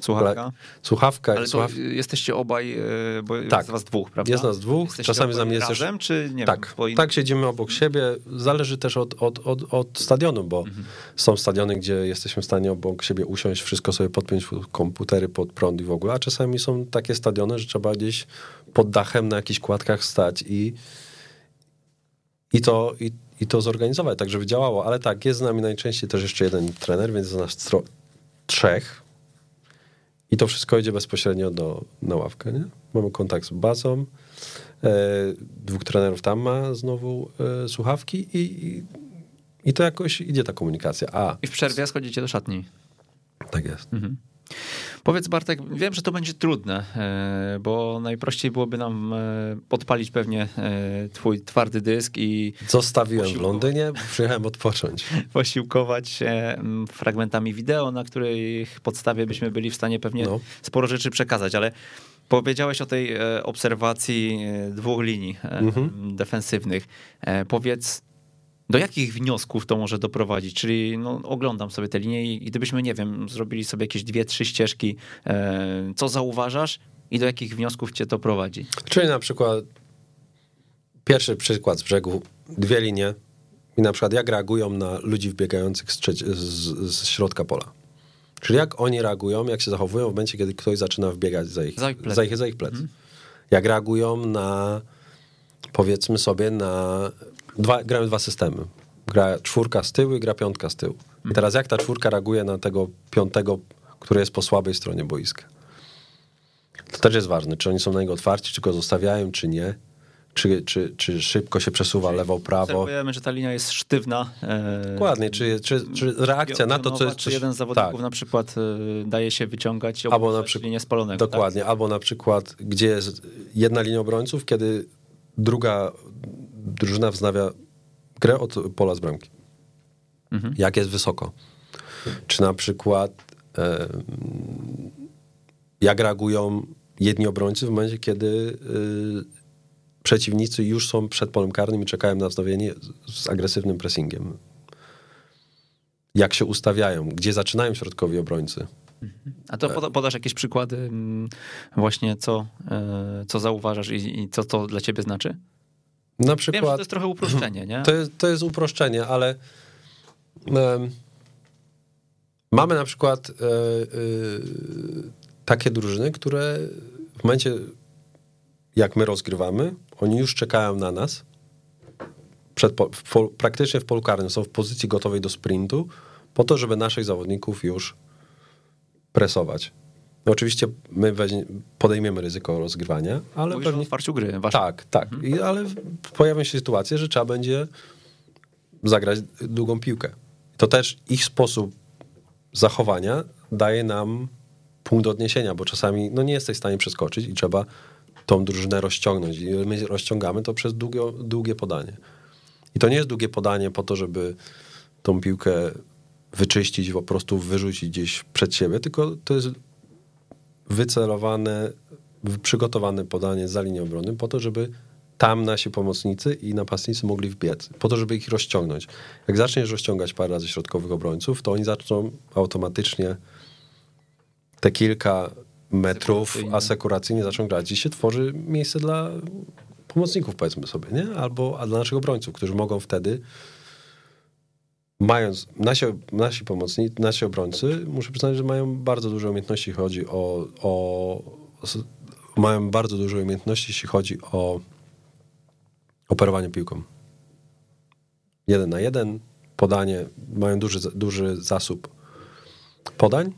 słuchawka? Słuchawka. Ale słuchaw... jesteście obaj, e, bo tak. jest was dwóch, prawda? Jest nas dwóch. Jesteście Czasami za mnie razem, czy nie tak, wiem, tak, siedzimy obok siebie. Zależy też od, od, od, od stadionu, bo mhm. są stadiony, gdzie jesteśmy w stanie obok siebie usiąść, wszystko sobie podpiąć, komputery pod prąd i w ogóle, a czasami są takie stadiony, że trzeba gdzieś pod dachem na jakichś kładkach stać i i to, i, i to zorganizować, tak żeby działało. Ale tak, jest z nami najczęściej też jeszcze jeden trener, więc jest nas trzech. I to wszystko idzie bezpośrednio do, na ławkę. Nie? Mamy kontakt z bazą. E, dwóch trenerów tam ma znowu e, słuchawki i, i, i, to jakoś idzie ta komunikacja. A, I w przerwie schodzicie do szatni. Tak jest. Mhm. Powiedz Bartek, wiem, że to będzie trudne, e, bo najprościej byłoby nam e, podpalić pewnie e, twój twardy dysk i... Zostawiłem w Londynie, przyjechałem odpocząć. Posiłkować się fragmentami wideo, na których podstawie byśmy byli w stanie pewnie no. sporo rzeczy przekazać, ale Powiedziałeś o tej obserwacji dwóch linii mhm. defensywnych. Powiedz, do jakich wniosków to może doprowadzić? Czyli no, oglądam sobie te linie i gdybyśmy, nie wiem, zrobili sobie jakieś dwie, trzy ścieżki, e, co zauważasz i do jakich wniosków cię to prowadzi? Czyli na przykład pierwszy przykład z brzegu, dwie linie i na przykład jak reagują na ludzi wbiegających z, z, z środka pola. Czyli jak oni reagują, jak się zachowują w momencie, kiedy ktoś zaczyna wbiegać za ich, za ich, za ich, za ich plec. Mhm. Jak reagują na, powiedzmy sobie, na dwa, gramy dwa systemy. Gra czwórka z tyłu i gra piątka z tyłu. I teraz jak ta czwórka reaguje na tego piątego, który jest po słabej stronie boiska? To też jest ważne, czy oni są na niego otwarci, czy go zostawiają, czy nie. Czy, czy, czy szybko się przesuwa lewo, prawo. Obserwujemy, że ta linia jest sztywna. E, Dokładnie, czy, czy, czy reakcja na to, co jest... Czy jeden z zawodników tak. na przykład e, daje się wyciągać albo na przykład linię spalonego. Tak? Dokładnie, tak? albo na przykład, gdzie jest jedna linia obrońców, kiedy druga drużyna wznawia grę od pola z bramki. Mhm. Jak jest wysoko. Czy na przykład e, jak reagują jedni obrońcy w momencie, kiedy e, przeciwnicy już są przed polem karnym i czekają na wznowienie z agresywnym pressingiem. Jak się ustawiają, gdzie zaczynają środkowi obrońcy. A to podasz jakieś przykłady mm, właśnie, co, e, co zauważasz i, i co to dla ciebie znaczy? Na przykład... Wiem, że to jest trochę uproszczenie, nie? To jest, to jest uproszczenie, ale um, mamy na przykład e, e, takie drużyny, które w momencie, jak my rozgrywamy, oni już czekają na nas, przed, w, praktycznie w polu karnym, są w pozycji gotowej do sprintu, po to, żeby naszych zawodników już presować. No oczywiście my podejmiemy ryzyko rozgrywania, ale Mówisz pewnie... o otwarciu gry. Wasze. Tak, tak. Mhm. I, ale pojawią się sytuacje, że trzeba będzie zagrać długą piłkę. To też ich sposób zachowania daje nam punkt odniesienia, bo czasami no, nie jesteś w stanie przeskoczyć i trzeba tą drużynę rozciągnąć. I my rozciągamy to przez długie, długie podanie. I to nie jest długie podanie po to, żeby tą piłkę wyczyścić, po prostu wyrzucić gdzieś przed siebie, tylko to jest wycelowane, przygotowane podanie za linię obrony po to, żeby tam nasi pomocnicy i napastnicy mogli wbiec, po to, żeby ich rozciągnąć. Jak zaczniesz rozciągać parę razy środkowych obrońców, to oni zaczną automatycznie te kilka metrów asekuracyjnie zaczną grać i się tworzy miejsce dla pomocników, powiedzmy sobie, nie? Albo a dla naszych obrońców, którzy mogą wtedy mając, nasi, nasi pomocnicy, nasi obrońcy, muszę przyznać, że mają bardzo duże umiejętności, jeśli chodzi o, o mają bardzo duże umiejętności, jeśli chodzi o operowanie piłką. Jeden na jeden, podanie, mają duży, duży zasób podań,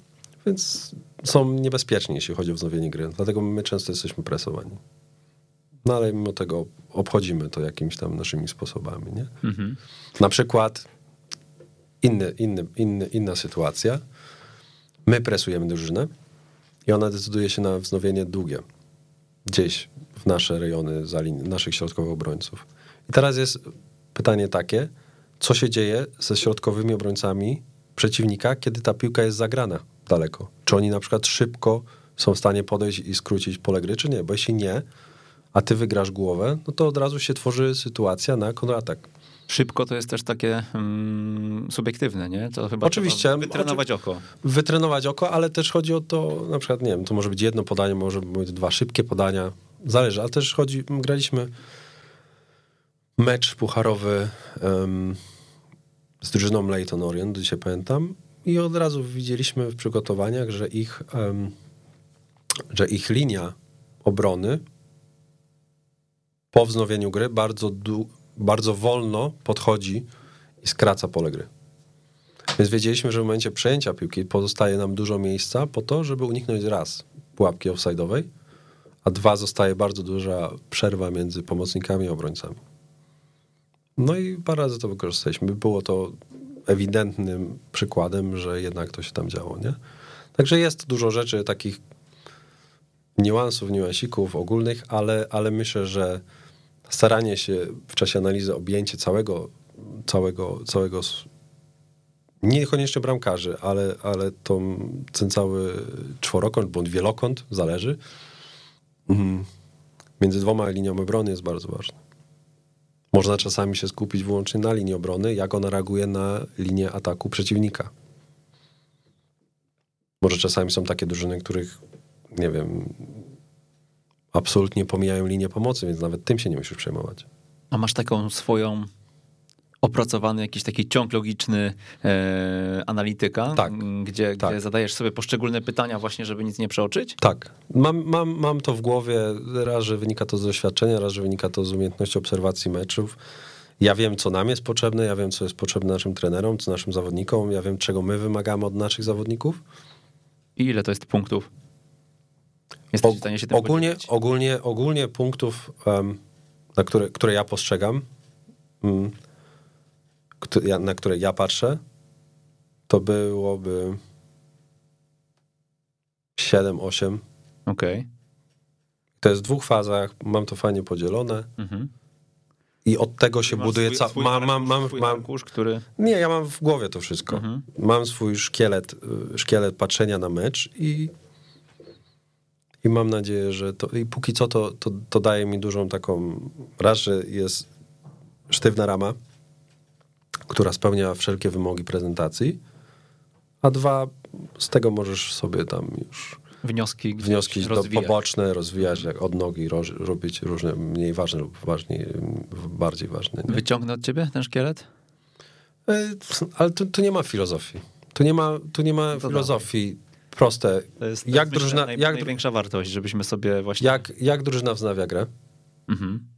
więc są niebezpieczni, jeśli chodzi o wznowienie gry. Dlatego my często jesteśmy presowani. No ale mimo tego obchodzimy to jakimiś tam naszymi sposobami, nie? Mhm. Na przykład inny, inny, inny, inna sytuacja. My presujemy drużynę i ona decyduje się na wznowienie długie. Gdzieś w nasze rejony za naszych środkowych obrońców. I teraz jest pytanie takie, co się dzieje ze środkowymi obrońcami przeciwnika, kiedy ta piłka jest zagrana daleko? Czy oni na przykład szybko są w stanie podejść i skrócić pole gry, czy nie? Bo jeśli nie, a ty wygrasz głowę, no to od razu się tworzy sytuacja na kontratak. Szybko to jest też takie mm, subiektywne, nie? To chyba Oczywiście. Wytrenować oko. Wytrenować oko, ale też chodzi o to, na przykład, nie wiem, to może być jedno podanie, może być dwa szybkie podania, zależy, ale też chodzi, graliśmy mecz pucharowy um, z drużyną Leighton Orient, dzisiaj pamiętam, i od razu widzieliśmy w przygotowaniach, że ich, um, że ich linia obrony po wznowieniu gry bardzo, bardzo wolno podchodzi i skraca pole gry. Więc wiedzieliśmy, że w momencie przejęcia piłki pozostaje nam dużo miejsca po to, żeby uniknąć raz pułapki offside'owej, a dwa zostaje bardzo duża przerwa między pomocnikami i obrońcami. No i parę razy to wykorzystaliśmy. Było to ewidentnym przykładem, że jednak to się tam działo, nie? Także jest dużo rzeczy takich niuansów, niuansików ogólnych, ale, ale myślę, że staranie się w czasie analizy objęcie całego, całego, całego niekoniecznie bramkarzy, ale, ale tą, ten cały czworokąt bądź wielokąt, zależy, mhm. między dwoma liniami obrony jest bardzo ważny. Można czasami się skupić wyłącznie na linii obrony, jak ona reaguje na linię ataku przeciwnika. Może czasami są takie drużyny, których, nie wiem, absolutnie pomijają linię pomocy, więc nawet tym się nie musisz przejmować. A masz taką swoją opracowany jakiś taki ciąg logiczny e, analityka, tak, gdzie, tak. gdzie zadajesz sobie poszczególne pytania właśnie, żeby nic nie przeoczyć? Tak. Mam, mam, mam to w głowie, raz, że wynika to z doświadczenia, raz, że wynika to z umiejętności obserwacji meczów. Ja wiem, co nam jest potrzebne, ja wiem, co jest potrzebne naszym trenerom, co naszym zawodnikom, ja wiem, czego my wymagamy od naszych zawodników. I ile to jest punktów? Jesteś w stanie się tym ogólnie, ogólnie, ogólnie punktów, um, na które, które ja postrzegam, um, na które ja patrzę, to byłoby 7-8. Okej. Okay. To jest w dwóch fazach, mam to fajnie podzielone. Mhm. I od tego się buduje cały. Mam, mam, mam, mam, który. Nie, ja mam w głowie to wszystko. Mhm. Mam swój szkielet, y, szkielet patrzenia na mecz i, i mam nadzieję, że to. I póki co to, to, to daje mi dużą taką. Raz, że jest sztywna rama, która spełnia wszelkie wymogi prezentacji, A dwa, z tego możesz sobie tam już wnioski, wnioski do, poboczne rozwijać, jak od nogi robić różne mniej ważne lub ważniej, bardziej ważne. Nie? Wyciągnę od ciebie ten szkielet? E, ale tu, tu nie ma filozofii. Tu nie ma, tu nie ma filozofii. Proste. To jest, jak myślę, drużyna, naj, jak, największa wartość, żebyśmy sobie właśnie... jak, jak drużyna wznawia grę? Mhm.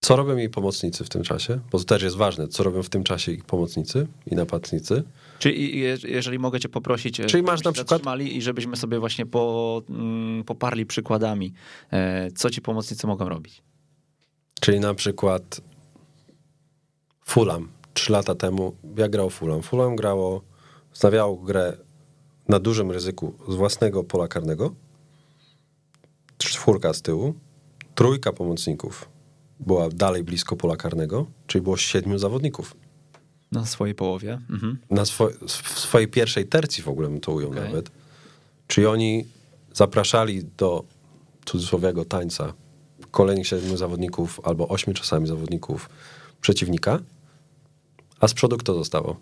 Co robią jej pomocnicy w tym czasie? Bo to też jest ważne, co robią w tym czasie ich pomocnicy i napastnicy. Czyli je- jeżeli mogę cię poprosić, e, Czyli masz na przykład- i żebyśmy sobie właśnie po, mm, poparli przykładami, e, co ci pomocnicy mogą robić. Czyli na przykład Fulham. Trzy lata temu, jak grał Fulham? Fulham grało, wznawiało grę na dużym ryzyku z własnego pola karnego. Czwórka z tyłu. Trójka pomocników była dalej blisko pola karnego, czyli było siedmiu zawodników. Na swojej połowie. Mhm. Na swo- w swojej pierwszej tercji w ogóle bym to ujął Okej. nawet. Czyli oni zapraszali do cudzysłowiowego tańca kolejnych siedmiu zawodników albo ośmiu czasami zawodników przeciwnika, a z przodu kto zostawał?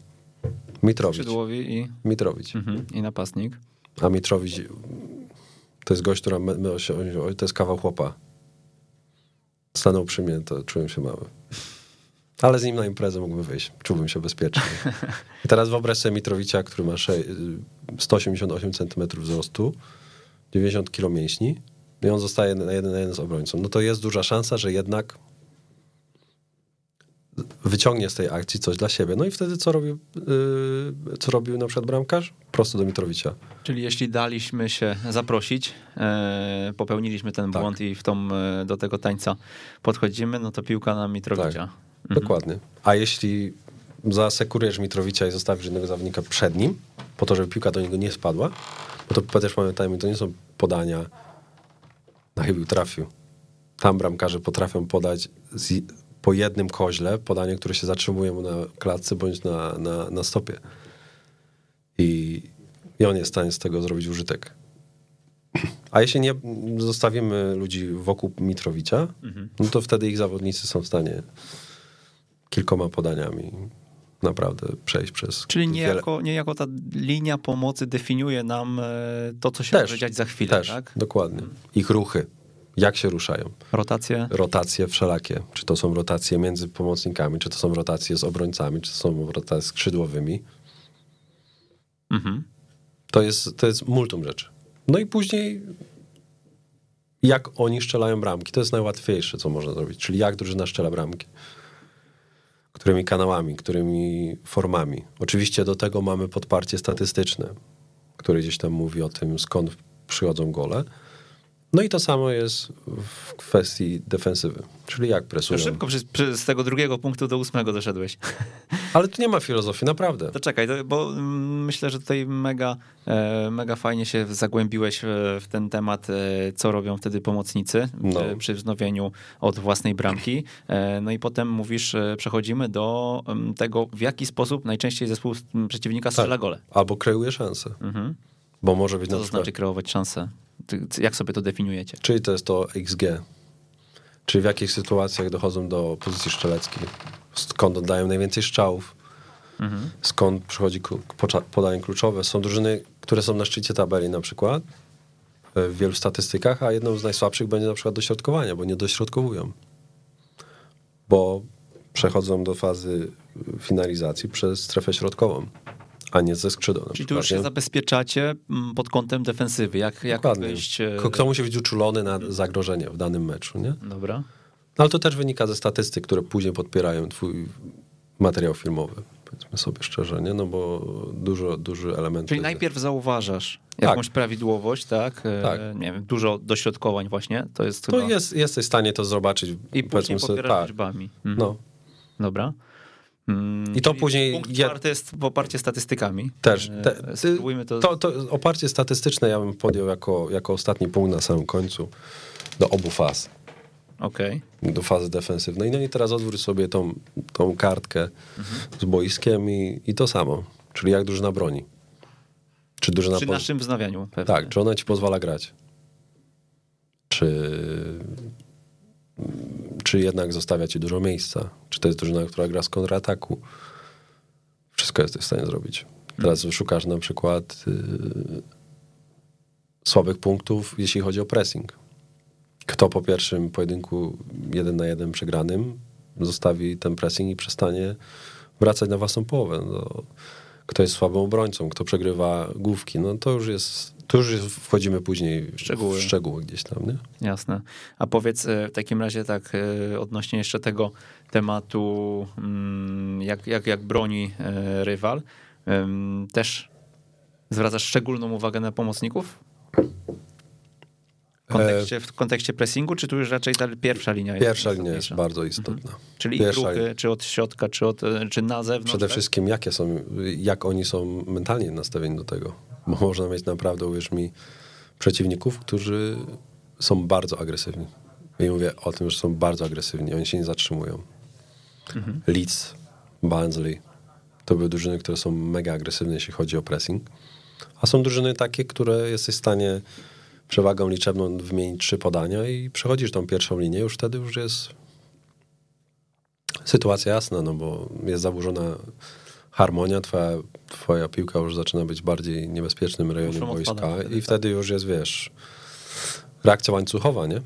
Mitrowicz. Skrzydłowi i, Mitrowicz. mhm. i napastnik. A Mitrowicz to jest gość, która my, my, się- to jest kawał chłopa. Stanął przy mnie, to czułem się mały. Ale z nim na imprezę mógłbym wyjść. Czułbym się bezpiecznie. I teraz wyobraź sobie Mitrowicza, który ma sze- 188 cm wzrostu, 90 kg mięśni i on zostaje na jeden na jeden z obrońcą. No to jest duża szansa, że jednak wyciągnie z tej akcji coś dla siebie. No i wtedy co robił, yy, co robił na przykład bramkarz? Prosto do Mitrowicza. Czyli jeśli daliśmy się zaprosić, e, popełniliśmy ten Tak. błąd i w tą, e, do tego tańca podchodzimy, no to piłka na Mitrowicza. Mhm. Dokładnie. A jeśli zasekurujesz Mitrowicza i zostawisz jednego zawodnika przed nim, po to, żeby piłka do niego nie spadła, bo to też pamiętajmy, to nie są podania na chybił trafił. Tam bramkarze potrafią podać z, po jednym koźle podanie, które się zatrzymuje mu na klatce bądź na, na, na stopie. I, I on jest w stanie z tego zrobić użytek. A jeśli nie zostawimy ludzi wokół Mitrowicza, no to wtedy ich zawodnicy są w stanie kilkoma podaniami naprawdę przejść przez Czyli wiele- niejako, niejako ta linia pomocy definiuje nam e, to, co się Też, może dziać za chwilę, Też, tak? dokładnie. Ich ruchy, jak się ruszają. Rotacje. Rotacje wszelakie. Czy to są rotacje między pomocnikami, czy to są rotacje z obrońcami, czy to są rotacje skrzydłowymi. Mhm. To jest, to jest multum rzeczy. No i później jak oni strzelają bramki. To jest najłatwiejsze, co można zrobić. Czyli jak drużyna strzela bramki. Którymi kanałami, którymi formami. Oczywiście do tego mamy podparcie statystyczne, które gdzieś tam mówi o tym, skąd przychodzą gole. No i to samo jest w kwestii defensywy. Czyli jak To presują. szybko przy, przy, z tego drugiego punktu do ósmego doszedłeś. Ale tu nie ma filozofii, naprawdę. To czekaj, to, bo mm, myślę, że tutaj mega, e, mega fajnie się zagłębiłeś w, ten temat, e, co robią wtedy pomocnicy No. e, przy wznowieniu od własnej bramki. No i potem mówisz, przechodzimy do em, tego, w jaki sposób najczęściej zespół m, przeciwnika strzela Tak. gole. Albo kreuje szanse. Mhm. Bo może być Co na to przykład... znaczy kreować szanse? Jak sobie to definiujecie? Czyli to jest to XG. Czyli w jakich sytuacjach dochodzą do pozycji strzeleckiej. Skąd oddają najwięcej strzałów. Mhm. Skąd przychodzi podanie kluczowe. Są drużyny, które są na szczycie tabeli na przykład w wielu statystykach, a jedną z najsłabszych będzie na przykład dośrodkowania, bo nie dośrodkowują. Bo przechodzą do fazy finalizacji przez strefę środkową, a nie ze skrzydła. na Czyli tu już się zabezpieczacie pod kątem defensywy. Jak, jak wyjść... e, Kto- musi być uczulony na zagrożenie w danym meczu, nie? Dobra. No ale to też wynika ze statystyk, które później podpierają twój materiał filmowy. Powiedzmy sobie szczerze, nie? No bo dużo, duży element. Czyli najpierw zauważasz Tak. jakąś prawidłowość, tak? E, Tak. Nie wiem, dużo dośrodkowań właśnie, to jest To chyba... jest, jesteś w stanie to zobaczyć. I później sobie, popierasz tak. liczbami. Mhm. No, Dobra. Mm, I to czyli później Punkt czwarty jest w oparcie statystykami. też. E, Te, Spróbujmy to... to, to oparcie statystyczne ja bym podjął jako, jako ostatni punkt na samym końcu do obu faz. Okej. Do fazy defensywnej. No i teraz odwróć sobie tą, tą kartkę Mhm. z boiskiem i, i to samo. Czyli jak drużyna broni. Czy drużyna Przy po- naszym wznawianiu pewnie. Tak, czy ona ci pozwala grać? Czy, czy jednak zostawia ci dużo miejsca? Czy to jest drużyna, która gra z kontrataku? Wszystko jesteś w stanie zrobić. Teraz szukasz na przykład y, słabych punktów, jeśli chodzi o pressing. Kto po pierwszym pojedynku jeden na jeden przegranym zostawi ten pressing i przestanie wracać na własną połowę. No, kto jest słabym obrońcą, kto przegrywa główki, no to już jest, to już jest, wchodzimy później szczegóły. w szczegóły gdzieś tam, nie? Jasne. A powiedz e, w takim razie tak e, odnośnie jeszcze tego tematu, mm, jak, jak, jak broni e, rywal, też zwracasz szczególną uwagę na pomocników? W kontekście, w kontekście pressingu, czy tu już raczej ta pierwsza linia jest Pierwsza linia jest bardzo istotna. Mhm. Czyli pierwsza ruchy, czy od środka, czy, od, czy na zewnątrz? Przede tak? wszystkim jakie są, jak oni są mentalnie nastawieni do tego. Bo można mieć naprawdę, uwierz mi, przeciwników, którzy są bardzo agresywni. I mówię o tym, że są bardzo agresywni, oni się nie zatrzymują. Mhm. Leeds, Barnsley, to były drużyny, które są mega agresywne, jeśli chodzi o pressing. A są drużyny takie, które jesteś w stanie przewagą liczebną wymienić trzy podania i przechodzisz tą pierwszą linię, już wtedy już jest sytuacja jasna, no bo jest zaburzona harmonia, twoja, twoja piłka już zaczyna być bardziej niebezpiecznym rejonem wojska wtedy, i wtedy już jest, wiesz, reakcja łańcuchowa, nie?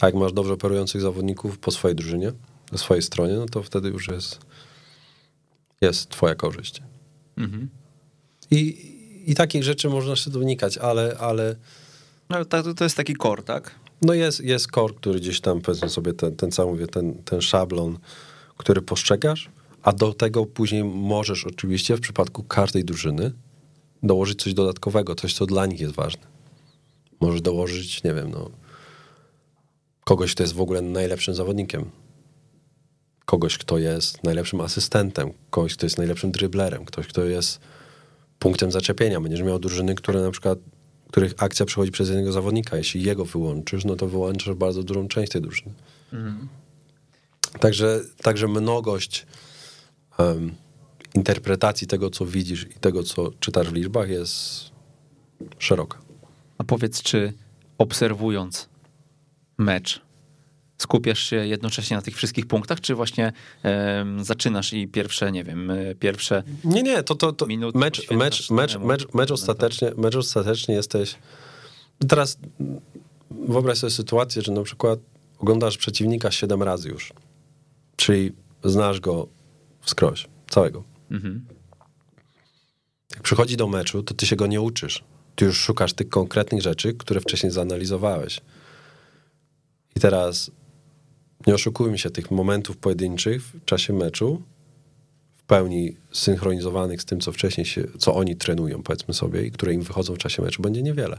A jak masz dobrze operujących zawodników po swojej drużynie, po swojej stronie, no to wtedy już jest, jest twoja korzyść. Mhm. I, i takich rzeczy można się donikać, ale... ale no, to, to jest taki kor, tak? No jest, jest kor, który gdzieś tam, powiedzmy sobie, ten, ten cały, mówię, ten, ten szablon, który postrzegasz, a do tego później możesz oczywiście w przypadku każdej drużyny dołożyć coś dodatkowego, coś, co dla nich jest ważne. Możesz dołożyć, nie wiem, no, kogoś, kto jest w ogóle najlepszym zawodnikiem, kogoś, kto jest najlepszym asystentem, kogoś, kto jest najlepszym dryblerem, ktoś, kto jest punktem zaczepienia. Będziesz miał drużyny, które na przykład, których akcja przechodzi przez jednego zawodnika. Jeśli jego wyłączysz, no to wyłączysz bardzo dużą część tej drużyny. Mhm. Także, także mnogość interpretacji tego, co widzisz i tego, co czytasz w liczbach jest szeroka. A powiedz, czy obserwując mecz, skupiasz się jednocześnie na tych wszystkich punktach, czy właśnie um, zaczynasz i pierwsze, nie wiem, e, pierwsze Nie, nie, to, to, to minut mecz, mecz, mecz, mecz, mecz, ostatecznie, mecz ostatecznie jesteś... Teraz wyobraź sobie sytuację, że na przykład oglądasz przeciwnika 7 razy już, czyli znasz go wskroś, całego. Mhm. Jak przychodzi do meczu, to ty się go nie uczysz. Ty już szukasz tych konkretnych rzeczy, które wcześniej zanalizowałeś. I teraz nie oszukujmy się, tych momentów pojedynczych w czasie meczu, w pełni synchronizowanych z tym, co wcześniej się, co oni trenują, powiedzmy sobie, i które im wychodzą w czasie meczu, będzie niewiele.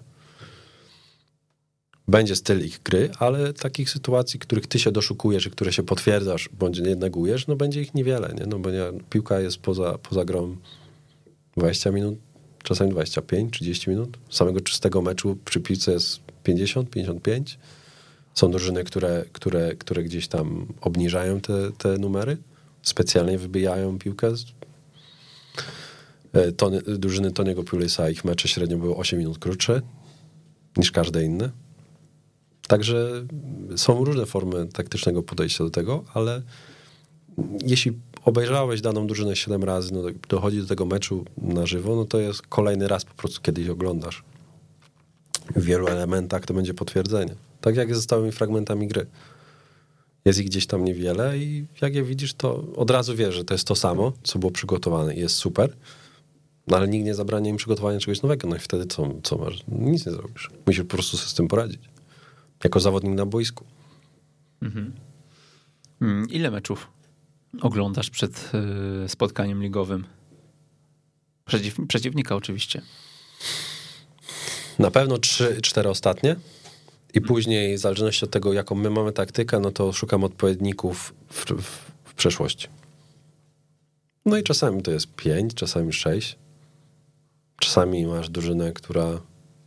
Będzie styl ich gry, ale takich sytuacji, których ty się doszukujesz i które się potwierdzasz, bądź nie negujesz, no będzie ich niewiele, nie? No bo nie, piłka jest poza, poza grą 20 minut, czasami 25, 30 minut. Samego czystego meczu przy piłce jest 50, 55 są drużyny, które, które, które gdzieś tam obniżają te, te numery, specjalnie wybijają piłkę. E, Tony, drużyny Tony'ego Pulisa, ich mecze średnio były 8 minut krótsze niż każde inne. Także są różne formy taktycznego podejścia do tego, ale jeśli obejrzałeś daną drużynę 7 razy, no dochodzi do tego meczu na żywo, no to jest kolejny raz po prostu kiedyś oglądasz. W wielu elementach to będzie potwierdzenie. Tak jak jest z stałymi fragmentami gry. Jest ich gdzieś tam niewiele i jak je widzisz, to od razu wiesz, że to jest to samo, co było przygotowane i jest super, no ale nikt nie zabrania im przygotowania czegoś nowego. No i wtedy co, co masz? Nic nie zrobisz. Musisz po prostu sobie z tym poradzić. Jako zawodnik na boisku. Mhm. Mm, ile meczów oglądasz przed y, spotkaniem ligowym? Przeciw, przeciwnika oczywiście. Na pewno trzy, cztery ostatnie. I później, w zależności od tego, jaką my mamy taktykę, no to szukam odpowiedników w, w, w przeszłości. No i czasami to jest pięć, czasami sześć. Czasami masz drużynę, która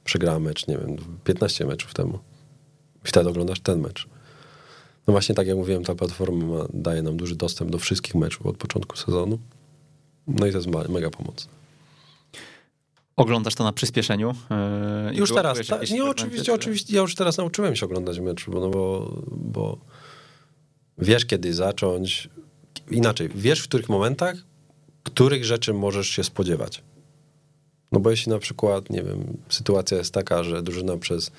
przegrała mecz, nie wiem, 15 meczów temu. I wtedy oglądasz ten mecz. No właśnie tak jak mówiłem, ta platforma ma, daje nam duży dostęp do wszystkich meczów od początku sezonu. No i to jest mega pomoc. Oglądasz to na przyspieszeniu? Yy, już teraz. Ta, nie, oczywiście, oczywiście. Ja już teraz nauczyłem się oglądać mecz, bo, no bo, bo wiesz, kiedy zacząć. Inaczej, wiesz, w których momentach których rzeczy możesz się spodziewać. No bo jeśli na przykład, nie wiem, sytuacja jest taka, że drużyna przez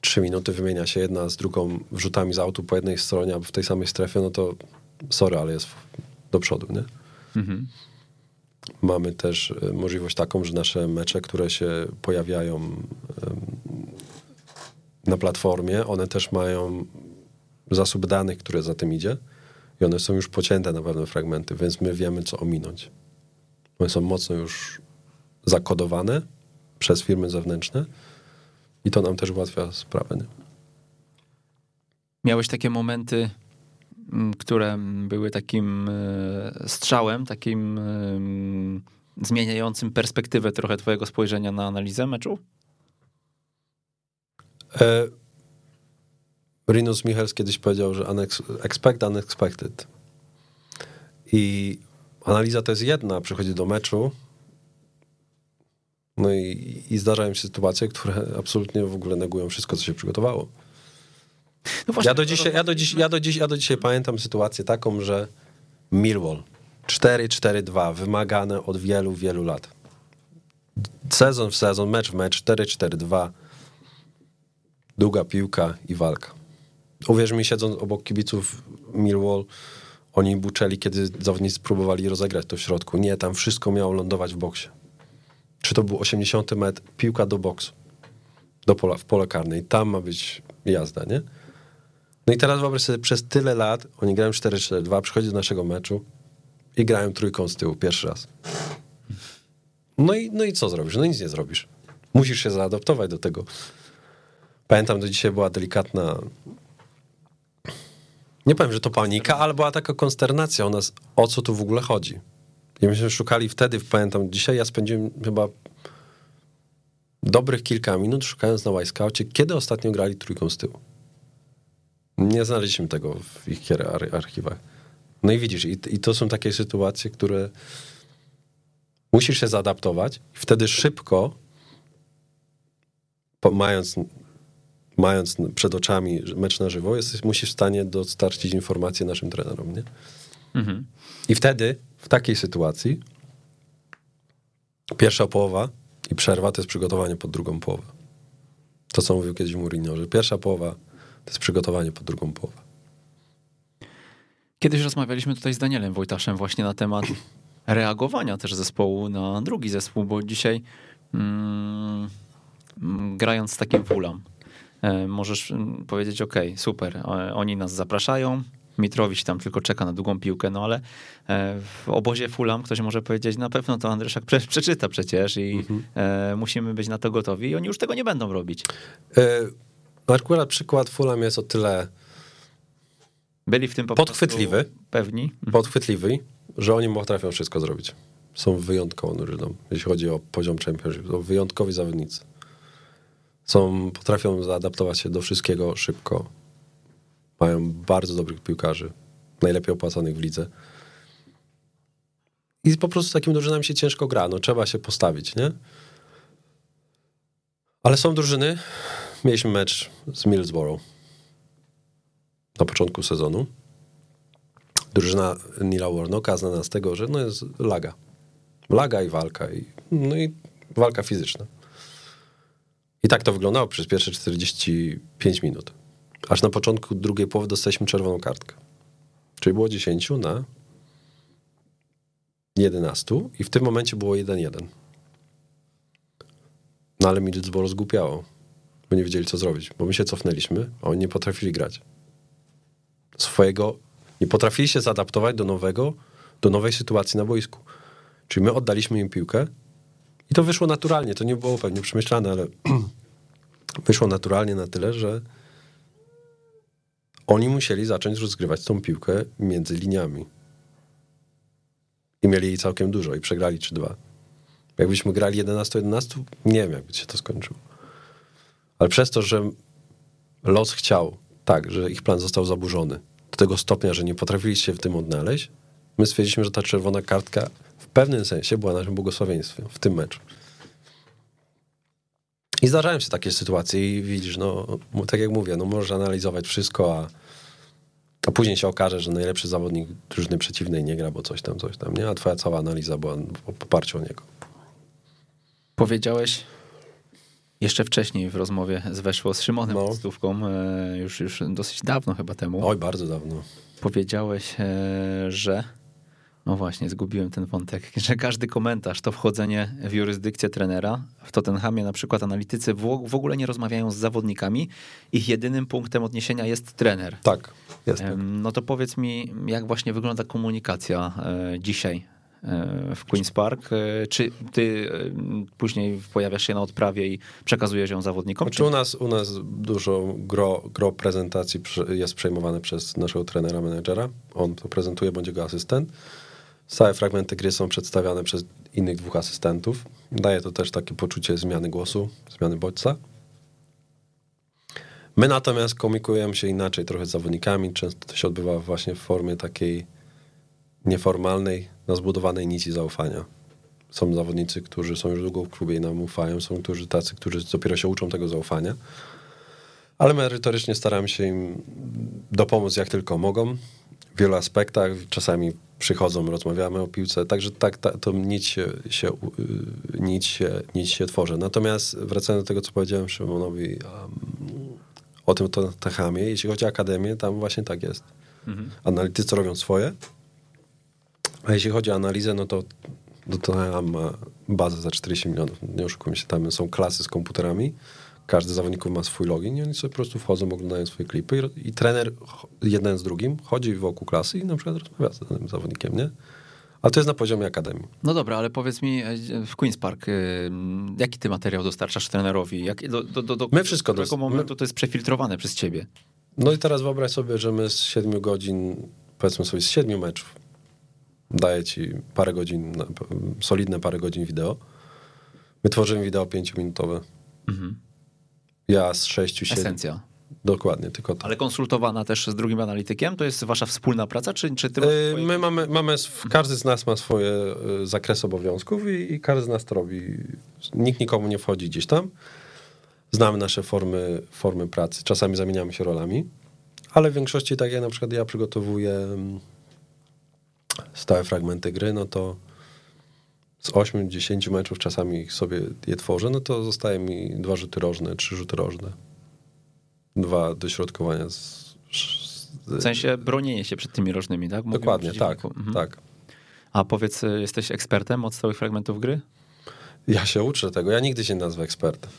3 minuty wymienia się jedna z drugą wrzutami z autu po jednej stronie albo w tej samej strefie, no to sorry, ale jest do przodu, nie? Mhm. Mamy też e, możliwość taką, że nasze mecze, które się pojawiają na platformie, one też mają zasób danych, które za tym idzie i one są już pocięte na pewne fragmenty, więc my wiemy, co ominąć. One są mocno już zakodowane przez firmy zewnętrzne i to nam też ułatwia sprawę. Nie? Miałeś takie momenty, które były takim e, strzałem, takim zmieniającym perspektywę trochę twojego spojrzenia na analizę meczu? E, Rinus Michels kiedyś powiedział, że expect unexpected. I analiza to jest jedna, przychodzi do meczu, no i, i zdarzają się sytuacje, które absolutnie w ogóle negują wszystko, co się przygotowało. No właśnie, ja, do dzisiaj, ja, do dziś, ja, do dziś, ja do dzisiaj pamiętam sytuację taką, że Millwall 4-4-2, wymagane od wielu, wielu lat. Sezon w sezon, mecz w mecz, 4-4-2, długa piłka i walka. Uwierz mi, siedząc obok kibiców Millwall, oni buczeli, kiedy zawodnicy próbowali rozegrać to w środku. Nie, tam wszystko miało lądować w boksie. Czy to był 80 metr, piłka do boksu, do pola, w pole karne i tam ma być jazda, nie? No i teraz wyobraź sobie, przez tyle lat oni grają 4-4-2, przychodzi do naszego meczu i grają trójką z tyłu pierwszy raz. No i, no i co zrobisz? No nic nie zrobisz. Musisz się zaadaptować do tego. Pamiętam, że dzisiaj była delikatna nie powiem, że to panika, ale była taka konsternacja o nas, o co tu w ogóle chodzi. I myśmy szukali wtedy, pamiętam, dzisiaj ja spędziłem chyba dobrych kilka minut szukając na Wyscoucie, kiedy ostatnio grali trójką z tyłu. Nie znaleźliśmy tego w ich archiwach. No i widzisz, i, i to są takie sytuacje, które musisz się zaadaptować i wtedy szybko, po, mając, mając przed oczami mecz na żywo, jesteś, musisz w stanie dostarczyć informacje naszym trenerom, nie? Mhm. I wtedy, w takiej sytuacji, pierwsza połowa i przerwa to jest przygotowanie pod drugą połowę. To, co mówił kiedyś Mourinho, że pierwsza połowa to jest przygotowanie pod drugą połowę. Kiedyś rozmawialiśmy tutaj z Danielem Wojtaszem właśnie na temat reagowania też zespołu na drugi zespół, bo dzisiaj mm, grając z takim Fulham, e, możesz mm, powiedzieć, ok, super, oni nas zapraszają, Mitrowicz tam tylko czeka na długą piłkę, no ale e, w obozie Fulham ktoś może powiedzieć, na pewno to Andryszak prze, przeczyta przecież i mhm. e, musimy być na to gotowi i oni już tego nie będą robić. E, akurat przykład Fulham jest o tyle byli w tym po podchwytliwy, pewni. Mhm. Podchwytliwy, że oni potrafią wszystko zrobić. Są wyjątkową drużyną, jeśli chodzi o poziom championship. To wyjątkowi zawodnicy. Są, potrafią zaadaptować się do wszystkiego szybko. Mają bardzo dobrych piłkarzy, najlepiej opłacanych w lidze. I po prostu z takim drużynami się ciężko gra. No, trzeba się postawić, nie? Ale są drużyny. Mieliśmy mecz z Millsborough na początku sezonu. Drużyna Nila Warnocka znana z tego, że no jest laga. Laga i walka. I, no i walka fizyczna. I tak to wyglądało przez pierwsze 45 minut. Aż na początku drugiej połowy dostaliśmy czerwoną kartkę. Czyli było 10 na 11 i w tym momencie było 1-1. No ale Middlesbrough zgłupiało, bo nie wiedzieli co zrobić, bo my się cofnęliśmy, a oni nie potrafili grać. Swojego, nie potrafili się zaadaptować do nowego, do nowej sytuacji na boisku. Czyli my oddaliśmy im piłkę i to wyszło naturalnie, to nie było pewnie przemyślane, ale wyszło naturalnie na tyle, że oni musieli zacząć rozgrywać tą piłkę między liniami. I mieli jej całkiem dużo i przegrali 3-2. Jakbyśmy grali 11-11, nie wiem, jakby się to skończyło. Ale przez to, że los chciał tak, że ich plan został zaburzony do tego stopnia, że nie potrafili się w tym odnaleźć, my stwierdziliśmy, że ta czerwona kartka w pewnym sensie była naszym błogosławieństwem w tym meczu. I zdarzają się takie sytuacje i widzisz, no tak jak mówię, no możesz analizować wszystko, a, A później się okaże, że najlepszy zawodnik drużyny przeciwnej nie gra, bo coś tam, coś tam, nie? A twoja cała analiza była w poparciu o niego. Powiedziałeś jeszcze wcześniej w rozmowie z Weszło z Szymonem No. Stówką, e, już, już dosyć dawno chyba temu. Oj, bardzo dawno. Powiedziałeś, e, że no właśnie, zgubiłem ten wątek, że każdy komentarz to wchodzenie w jurysdykcję trenera. W Tottenhamie na przykład analitycy w, ogóle nie rozmawiają z zawodnikami. Ich jedynym punktem odniesienia jest trener. Tak, jest tak. No to powiedz mi, jak właśnie wygląda komunikacja e, dzisiaj e, w Queen's Park? E, Czy ty później pojawiasz się na odprawie i przekazujesz ją zawodnikom? Znaczy u nas, u nas dużo gro, gro prezentacji jest przejmowane przez naszego trenera, menedżera. On to prezentuje, bądź jego asystent. Całe fragmenty gry są przedstawiane przez innych dwóch asystentów. Daje to też takie poczucie zmiany głosu, zmiany bodźca. My natomiast komunikujemy się inaczej trochę z zawodnikami. Często to się odbywa właśnie w formie takiej nieformalnej, na zbudowanej nici zaufania. Są zawodnicy, którzy są już długo w klubie i nam ufają, są którzy tacy, którzy dopiero się uczą tego zaufania. Ale merytorycznie staramy się im dopomóc jak tylko mogą. W wielu aspektach, czasami przychodzą, rozmawiamy o piłce, także tak ta, to nic się, się, y, nic, się, nic się tworzy. Natomiast wracając do tego, co powiedziałem Szymonowi um, o tym to Techamie, jeśli chodzi o akademię, tam właśnie tak jest. Analitycy robią swoje, a jeśli chodzi o analizę, no to Tottenham ma bazę za 40 milionów. Nie oszukujmy się, tam są klasy z komputerami. Każdy z zawodników ma swój login i oni sobie po prostu wchodzą, oglądają swoje klipy i, i trener jeden z drugim chodzi wokół klasy i na przykład rozmawia z danym zawodnikiem, nie? Ale to jest na poziomie akademii. No dobra, ale powiedz mi e, w Queen's Park, e, jaki ty materiał dostarczasz trenerowi? Jak, do, do, do, do My wszystko którego dos- momentu to jest przefiltrowane przez ciebie? No i teraz wyobraź sobie, że my z 7 godzin, powiedzmy sobie z 7 meczów, daję ci parę godzin, solidne parę godzin wideo. My tworzymy wideo 5-minutowe. Ja z 6, 7. Esencja. Dokładnie, tylko to. Ale konsultowana też z drugim analitykiem? To jest wasza wspólna praca, czy, czy ty masz Yy, swoje- My mamy, mamy, sw- każdy z nas ma swoje y, zakresy obowiązków i, i każdy z nas to robi. Nikt nikomu nie wchodzi gdzieś tam. Znamy nasze formy, formy pracy. Czasami zamieniamy się rolami, ale w większości, tak jak na przykład ja przygotowuję mm, stałe fragmenty gry, no to z 8-10 meczów czasami sobie je tworzę, no to zostaje mi dwa rzuty rożne, trzy rzuty rożne. Dwa dośrodkowania z, z, W sensie bronienie się przed tymi różnymi, tak? Mówimy Dokładnie, tak. Mhm. tak. A powiedz, jesteś ekspertem od stałych fragmentów gry? Ja się uczę tego, ja nigdy się nie nazwę ekspertem.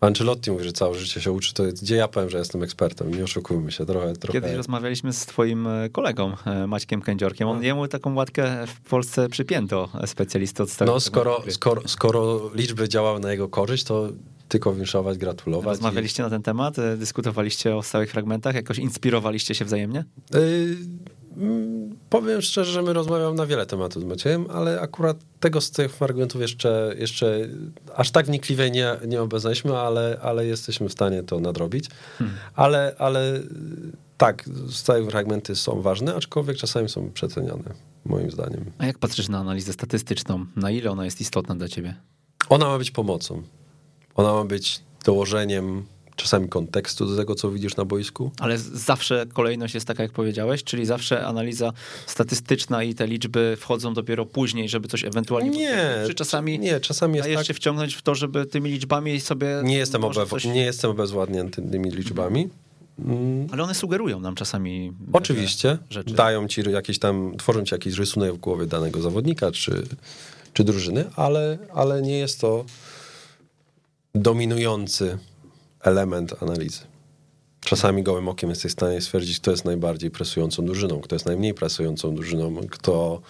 Ancelotti mówi, że całe życie się uczy, to gdzie ja powiem, że jestem ekspertem, nie oszukujmy się, trochę, trochę. Kiedyś rozmawialiśmy z twoim e, kolegą, e, Maćkiem Kędziorkiem. On, jemu taką łatkę w Polsce przypięto, e, specjalistę od No skoro, skoro, skoro liczby działały na jego korzyść, to tylko winszować, gratulować. Rozmawialiście na ten temat? Dyskutowaliście o stałych fragmentach? Jakoś inspirowaliście się wzajemnie? Yy, powiem szczerze, że my rozmawiamy na wiele tematów z Maciejem, ale akurat tego z tych fragmentów jeszcze, jeszcze aż tak wnikliwie nie, nie obeznaliśmy, ale, ale jesteśmy w stanie to nadrobić. Ale, ale yy, tak, stałe fragmenty są ważne, aczkolwiek czasami są przeceniane, moim zdaniem. A jak patrzysz na analizę statystyczną? Na ile ona jest istotna dla ciebie? Ona ma być pomocą. Ona ma być dołożeniem czasami kontekstu do tego, co widzisz na boisku. Ale zawsze kolejność jest taka, jak powiedziałeś, czyli zawsze analiza statystyczna i te liczby wchodzą dopiero później, żeby coś ewentualnie... Nie? Czy czasami nie, czasami jest dajesz tak, się wciągnąć w to, żeby tymi liczbami sobie... Nie jestem, obew- coś- nie jestem obezwładnięty tymi liczbami. Mm, Ale one sugerują nam czasami... Oczywiście. Rzeczy. Dają ci jakieś tam, tworzą ci jakiś rysunek w głowie danego zawodnika czy, czy drużyny, ale, ale nie jest to dominujący element analizy. Czasami gołym okiem jesteś w stanie stwierdzić, kto jest najbardziej presującą drużyną, kto jest najmniej presującą drużyną, kto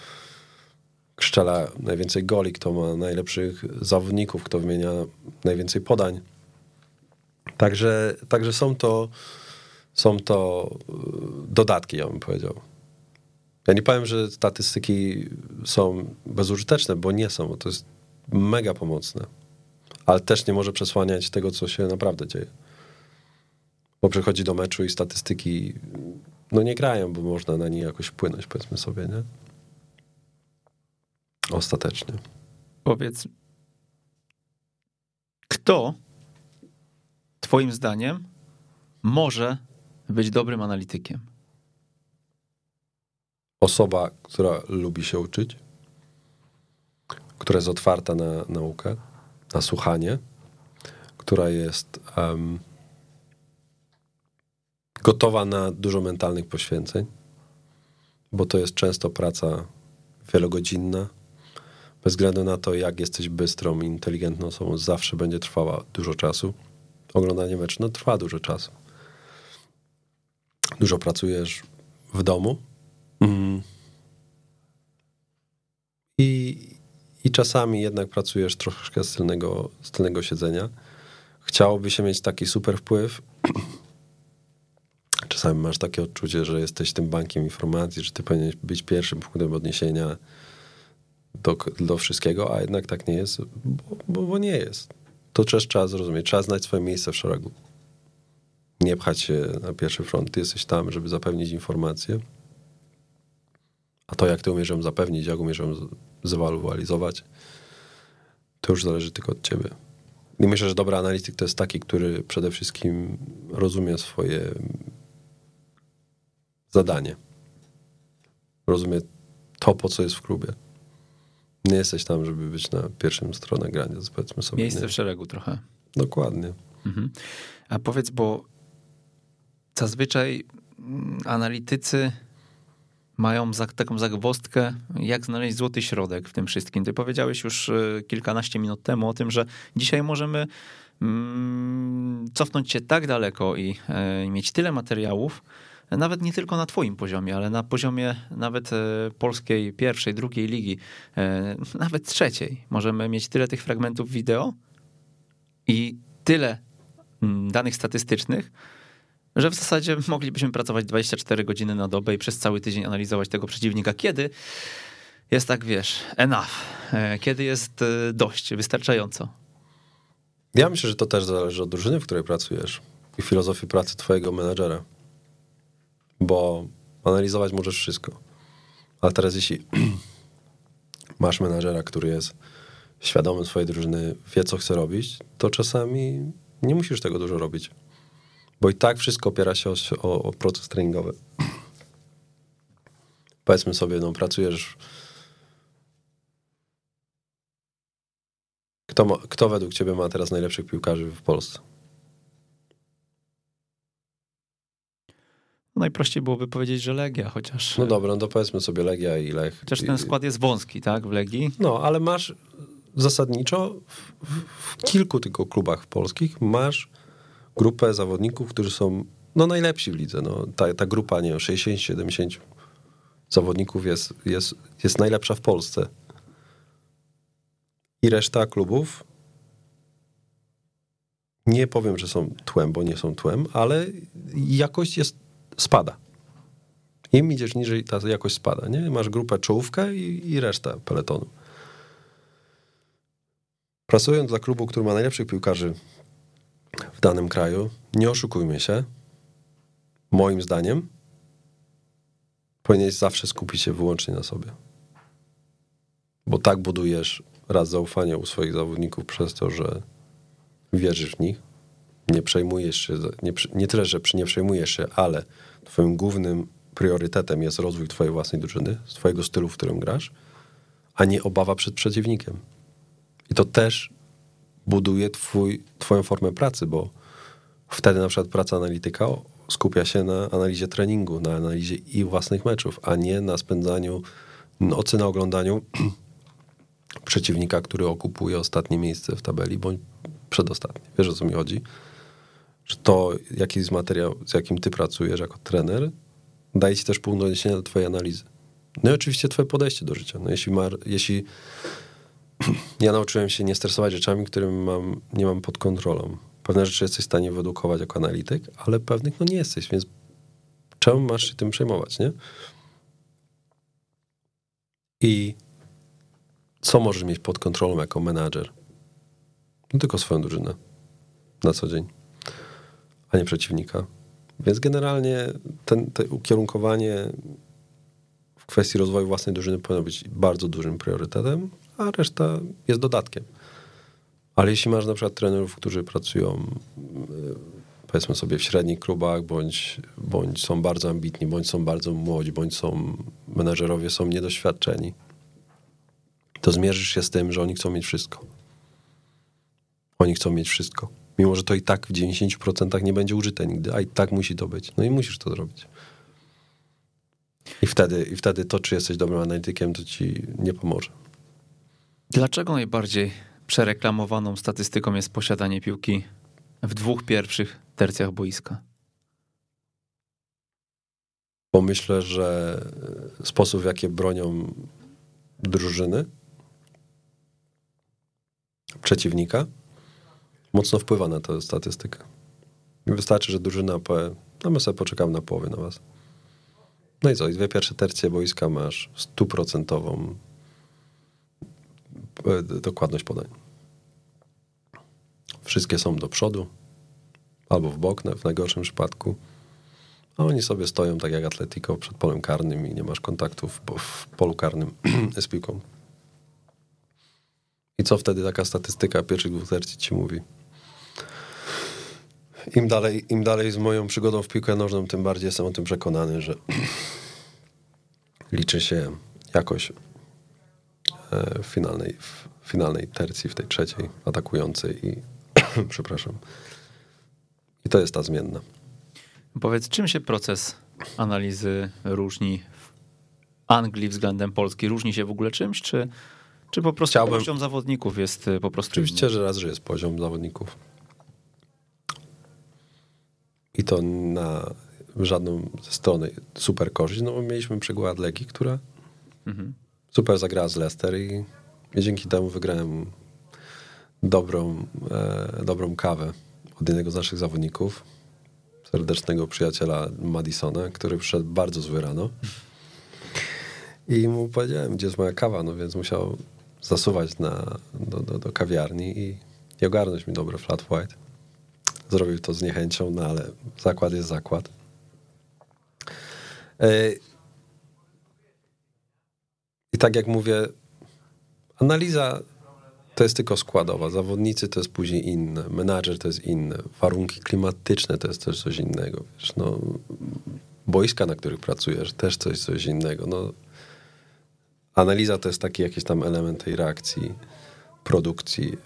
strzela najwięcej goli, kto ma najlepszych zawodników, kto wymienia najwięcej podań. Także, także są to są to y, dodatki, ja bym powiedział. Ja nie powiem, że statystyki są bezużyteczne, bo nie są, bo to jest mega pomocne. Ale też nie może przesłaniać tego, co się naprawdę dzieje. Bo przychodzi do meczu i statystyki no nie grają, bo można na nie jakoś wpłynąć, powiedzmy sobie, nie? Ostatecznie. Powiedz, kto twoim zdaniem może być dobrym analitykiem? osoba, która lubi się uczyć, która jest otwarta na naukę, na słuchanie, która jest um, gotowa na dużo mentalnych poświęceń, bo to jest często praca wielogodzinna. Bez względu na to, jak jesteś bystrą, inteligentną osobą, zawsze będzie trwała dużo czasu. Oglądanie meczu no, trwa dużo czasu. Dużo pracujesz w domu. Mm. I, I czasami jednak pracujesz troszkę z tylnego, z tylnego siedzenia. Chciałoby się mieć taki super wpływ. Czasami masz takie odczucie, że jesteś tym bankiem informacji, że ty powinieneś być pierwszym punktem odniesienia do, do wszystkiego, a jednak tak nie jest, bo, bo, bo nie jest. To też trzeba zrozumieć. Trzeba znać swoje miejsce w szeregu. Nie pchać się na pierwszy front. Ty jesteś tam, żeby zapewnić informacje. A to, jak ty umiesz ją zapewnić, jak umiesz ją zewalualizować, to już zależy tylko od ciebie. I myślę, że dobry analityk to jest taki, który przede wszystkim rozumie swoje zadanie. Rozumie to, po co jest w klubie. Nie jesteś tam, żeby być na pierwszym stronę grania, powiedzmy sobie. Miejsce nie. w szeregu trochę. Dokładnie. Mhm. A powiedz, bo zazwyczaj mm, analitycy mają za, taką zagwozdkę, jak znaleźć złoty środek w tym wszystkim. Ty powiedziałeś już e, kilkanaście minut temu o tym, że dzisiaj możemy mm, cofnąć się tak daleko i e, mieć tyle materiałów, nawet nie tylko na twoim poziomie, ale na poziomie nawet e, polskiej pierwszej, drugiej ligi, e, nawet trzeciej. Możemy mieć tyle tych fragmentów wideo i tyle mm, danych statystycznych, że w zasadzie moglibyśmy pracować 24 godziny na dobę i przez cały tydzień analizować tego przeciwnika. Kiedy jest tak, wiesz, enough, e, kiedy jest dość, wystarczająco. Ja myślę, że to też zależy od drużyny, w której pracujesz i filozofii pracy twojego menadżera bo analizować możesz wszystko. Ale teraz jeśli masz menadżera, który jest świadomy swojej drużyny, wie co chce robić, to czasami nie musisz tego dużo robić. Bo i tak wszystko opiera się o, o, o proces treningowy. Powiedzmy sobie, no pracujesz. Kto, ma, kto według ciebie ma teraz najlepszych piłkarzy w Polsce? Najprościej byłoby powiedzieć, że Legia, chociaż... No dobra, no to powiedzmy sobie Legia i Lech. Chociaż ten skład jest wąski, tak, w Legii. No, ale masz zasadniczo w, w kilku tylko klubach polskich masz grupę zawodników, którzy są no, najlepsi w lidze. No, ta, ta grupa, nie wiem, 60-70 zawodników jest, jest, jest najlepsza w Polsce. I reszta klubów nie powiem, że są tłem, bo nie są tłem, ale jakość jest spada. Im idziesz niżej, ta jakość spada. Nie? Masz grupę czołówkę i, i resztę peletonu. Pracując dla klubu, który ma najlepszych piłkarzy w danym kraju, nie oszukujmy się, moim zdaniem powinieneś zawsze skupić się wyłącznie na sobie. Bo tak budujesz raz zaufanie u swoich zawodników przez to, że wierzysz w nich, nie przejmujesz się, nie, nie tyle, że nie przejmujesz się, ale twoim głównym priorytetem jest rozwój twojej własnej drużyny, twojego stylu, w którym grasz, a nie obawa przed przeciwnikiem. I to też buduje twój, twoją formę pracy, bo wtedy na przykład praca analityka skupia się na analizie treningu, na analizie i własnych meczów, a nie na spędzaniu nocy na oglądaniu przeciwnika, który okupuje ostatnie miejsce w tabeli, bądź przedostatnie. Wiesz o co mi chodzi? że to, jaki jest materiał, z jakim ty pracujesz jako trener, daje ci też punkt odniesienia do twojej analizy. No i oczywiście twoje podejście do życia. No jeśli, mar, jeśli ja nauczyłem się nie stresować rzeczami, które mam, nie mam pod kontrolą. Pewne rzeczy jesteś w stanie wyedukować jako analityk, ale pewnych no nie jesteś, więc czemu masz się tym przejmować, nie? I co możesz mieć pod kontrolą jako menadżer? No tylko swoją drużynę na co dzień a nie przeciwnika. Więc generalnie ten, te ukierunkowanie w kwestii rozwoju własnej drużyny powinno być bardzo dużym priorytetem, a reszta jest dodatkiem. Ale jeśli masz na przykład trenerów, którzy pracują powiedzmy sobie w średnich klubach, bądź, bądź są bardzo ambitni, bądź są bardzo młodzi, bądź są menadżerowie są niedoświadczeni, to zmierzysz się z tym, że oni chcą mieć wszystko. Oni chcą mieć wszystko. Mimo, że to i tak w 90% nie będzie użyte nigdy, a i tak musi to być. No i musisz to zrobić. I wtedy, I wtedy to, czy jesteś dobrym analitykiem, to ci nie pomoże. Dlaczego najbardziej przereklamowaną statystyką jest posiadanie piłki w dwóch pierwszych tercjach boiska? Bo myślę, że sposób, w jaki bronią drużyny, przeciwnika, mocno wpływa na tę statystykę. Wystarczy, że drużyna powie, no my sobie poczekamy na połowę na was. No i co, i dwie pierwsze tercje boiska masz stuprocentową dokładność podań. Wszystkie są do przodu, albo w bok w najgorszym przypadku. A oni sobie stoją tak jak Atletico przed polem karnym i nie masz kontaktów w polu karnym z piłką. I co wtedy taka statystyka pierwszych dwóch tercji ci mówi? Im dalej, Im dalej z moją przygodą w piłkę nożną, tym bardziej jestem o tym przekonany, że liczy się jakoś e, w finalnej, w finalnej tercji, w tej trzeciej atakującej i przepraszam. I to jest ta zmienna. Powiedz, czym się proces analizy różni w Anglii względem Polski? Różni się w ogóle czymś, czy, czy po prostu Chciałbym... poziom zawodników jest e, po prostu... Oczywiście, inny? że raz, że jest poziom zawodników. I to na żadną ze strony super korzyść, no bo mieliśmy przykład Legii, która mhm. Super zagrała z Leicester i, i, dzięki temu wygrałem dobrą, e, dobrą kawę od jednego z naszych zawodników, serdecznego przyjaciela Madisona, który przyszedł bardzo zły rano. I mu powiedziałem, gdzie jest moja kawa, no więc musiał zasuwać na, do, do, do kawiarni i, i ogarnąć mi dobre flat white. Zrobił to z niechęcią, no ale zakład jest zakład. E, I tak jak mówię, analiza to jest tylko składowa. Zawodnicy to jest później inne, menadżer to jest inne, warunki klimatyczne to jest też coś innego. Wiesz, no, boiska, na których pracujesz, też coś, coś innego. No, analiza to jest taki jakiś tam element tej reakcji, produkcji,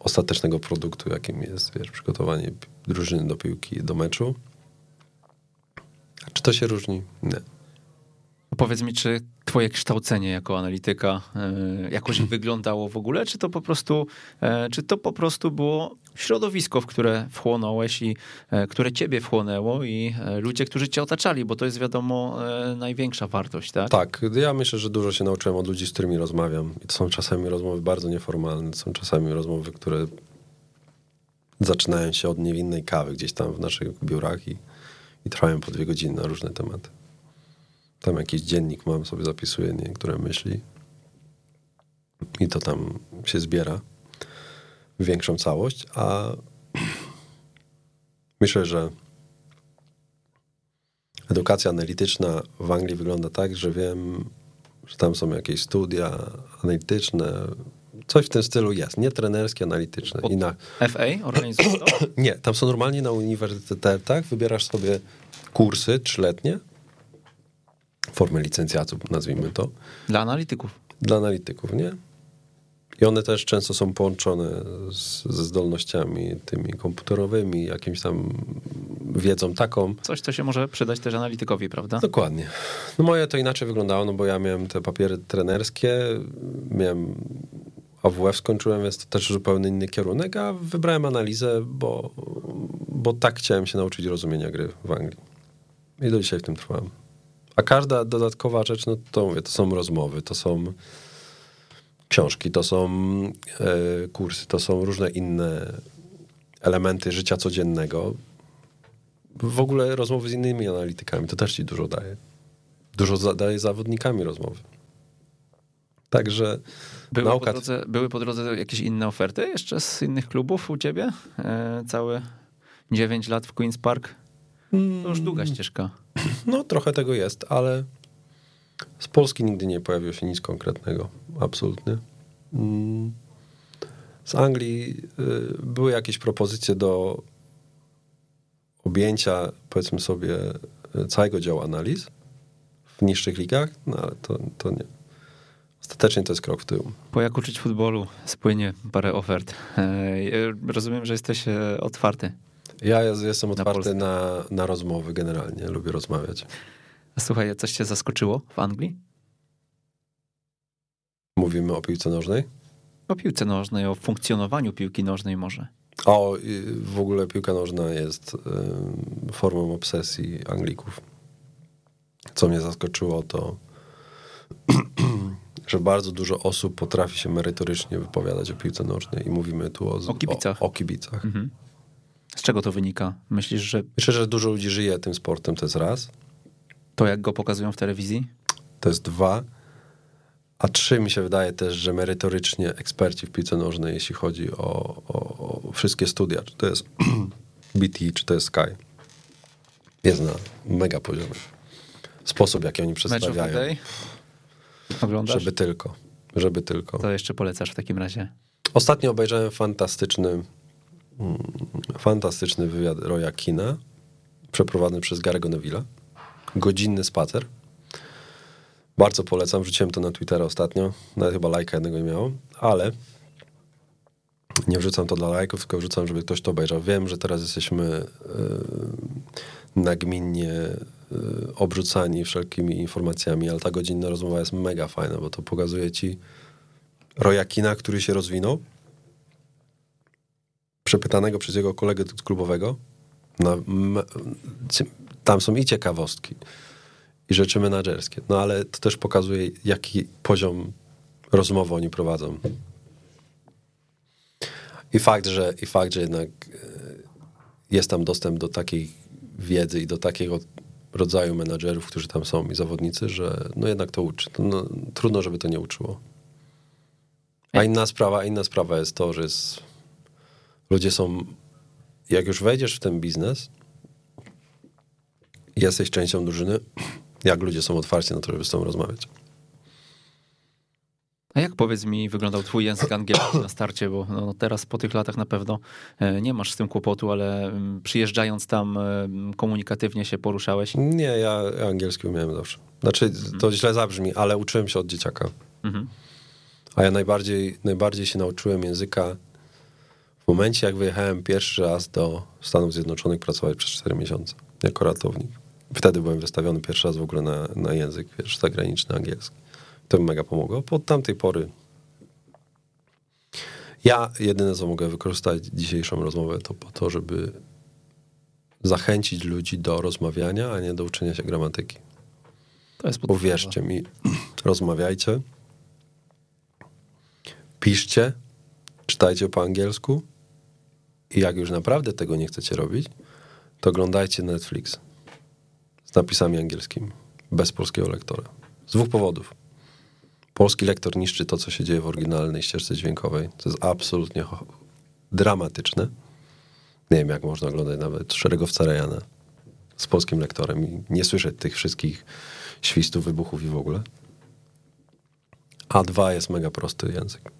ostatecznego produktu, jakim jest wiesz, przygotowanie drużyny do piłki, do meczu. A czy to się różni? Nie. Powiedz mi, czy twoje kształcenie jako analityka e, jakoś wyglądało w ogóle, czy to po prostu, e, czy to po prostu było środowisko, w które wchłonąłeś i e, które ciebie wchłonęło i ludzie, którzy cię otaczali, bo to jest wiadomo największa wartość, tak? Tak, ja myślę, że dużo się nauczyłem od ludzi, z którymi rozmawiam. I to są czasami rozmowy bardzo nieformalne, to są czasami rozmowy, które zaczynają się od niewinnej kawy gdzieś tam w naszych biurach i, i trwają po dwie godziny na różne tematy. Tam jakiś dziennik mam, sobie zapisuję niektóre myśli. I to tam się zbiera w większą całość, a myślę, że edukacja analityczna w Anglii wygląda tak, że wiem, że tam są jakieś studia analityczne, coś w tym stylu jest, nie trenerskie, analityczne. I na... FA organizuje nie, tam są normalnie na uniwersytetach, wybierasz sobie kursy trzyletnie, formę licencjatu, nazwijmy to. Dla analityków. Dla analityków, nie? I one też często są połączone z, ze zdolnościami tymi komputerowymi, jakimś tam wiedzą taką. Coś, co się może przydać też analitykowi, prawda? Dokładnie. No moje to inaczej wyglądało, no bo ja miałem te papiery trenerskie, miałem AWF skończyłem, jest to też zupełnie inny kierunek, a wybrałem analizę, bo, bo tak chciałem się nauczyć rozumienia gry w Anglii. I do dzisiaj w tym trwałem. A każda dodatkowa rzecz, no to mówię, to są rozmowy, to są książki, to są e, kursy, to są różne inne elementy życia codziennego. W ogóle rozmowy z innymi analitykami, to też ci dużo daje. Dużo daje zawodnikami rozmowy. Także były, nauka... po drodze, były po drodze jakieś inne oferty jeszcze z innych klubów u ciebie? E, całe 9 lat w Queen's Park? To już długa ścieżka. No, trochę tego jest, ale z Polski nigdy nie pojawiło się nic konkretnego. Absolutnie. Mm. Z Anglii y, były jakieś propozycje do objęcia, powiedzmy sobie, całego działu analiz w niższych ligach, no ale to, to nie. Ostatecznie to jest krok w tył. Po jak uczyć futbolu spłynie parę ofert. E, rozumiem, że jesteś e, otwarty. Ja jestem otwarty na, na, na rozmowy generalnie, lubię rozmawiać. A słuchaj, coś cię zaskoczyło w Anglii? Mówimy o piłce nożnej? O piłce nożnej, o funkcjonowaniu piłki nożnej może. O, w ogóle piłka nożna jest formą obsesji Anglików. Co mnie zaskoczyło, to że bardzo dużo osób potrafi się merytorycznie wypowiadać o piłce nożnej i mówimy tu o, o kibicach. O, o kibicach. Mhm. Z czego to wynika? Myślisz, że... Myślę, że dużo ludzi żyje tym sportem, to jest raz. To jak go pokazują w telewizji? To jest dwa. A trzy mi się wydaje też, że merytorycznie eksperci w piłce nożnej, jeśli chodzi o, o, o wszystkie studia, czy to jest BT, czy to jest Sky, jest na mega poziomie. Sposób, jaki oni przedstawiają. Oglądasz? Żeby tylko. Żeby tylko. To jeszcze polecasz w takim razie. Ostatnio obejrzałem fantastyczny fantastyczny wywiad Roya Kina przeprowadzony przez Gary'ego Neville'a. Godzinny spacer bardzo polecam, wrzuciłem to na Twittera ostatnio, nawet chyba lajka jednego nie miało, ale nie wrzucam to dla lajków, tylko wrzucam, żeby ktoś to obejrzał. Wiem, że teraz jesteśmy yy, nagminnie yy, obrzucani wszelkimi informacjami, ale ta godzinna rozmowa jest mega fajna, bo to pokazuje ci Rojakina, który się rozwinął, przepytanego przez jego kolegę klubowego. Na, tam są i ciekawostki, i rzeczy menedżerskie. No ale to też pokazuje, jaki poziom rozmowy oni prowadzą. I fakt, że, i fakt, że jednak e, jest tam dostęp do takiej wiedzy i do takiego rodzaju menadżerów, którzy tam są i zawodnicy, że no jednak to uczy. No, trudno, żeby to nie uczyło. A inna sprawa, inna sprawa jest to, że jest, ludzie są, jak już wejdziesz w ten biznes, jesteś częścią drużyny, jak ludzie są otwarci na to, żeby z tobą rozmawiać. A jak powiedz mi, wyglądał twój język angielski na starcie, bo no, teraz po tych latach na pewno e, nie masz z tym kłopotu, ale mm, przyjeżdżając tam e, komunikatywnie się poruszałeś? Nie, ja, angielski umiałem zawsze. Znaczy, to mhm. źle zabrzmi, ale uczyłem się od dzieciaka. Mhm. A ja najbardziej, najbardziej się nauczyłem języka momencie, jak wyjechałem pierwszy raz do Stanów Zjednoczonych pracować przez 4 miesiące jako ratownik. Wtedy byłem wystawiony pierwszy raz w ogóle na, na język, wiesz, zagraniczny, angielski. To mi mega pomogło. Od tamtej pory ja jedyne, co mogę wykorzystać dzisiejszą rozmowę, to po to, żeby zachęcić ludzi do rozmawiania, a nie do uczenia się gramatyki. To jest Uwierzcie mi, rozmawiajcie, piszcie, czytajcie po angielsku i jak już naprawdę tego nie chcecie robić, to oglądajcie Netflix z napisami angielskimi, bez polskiego lektora. Z dwóch powodów. Polski lektor niszczy to, co się dzieje w oryginalnej ścieżce dźwiękowej. To jest absolutnie dramatyczne. Nie wiem, jak można oglądać nawet Szeregowca Rejana z polskim lektorem i nie słyszeć tych wszystkich świstów, wybuchów i w ogóle. A dwa jest mega prosty język.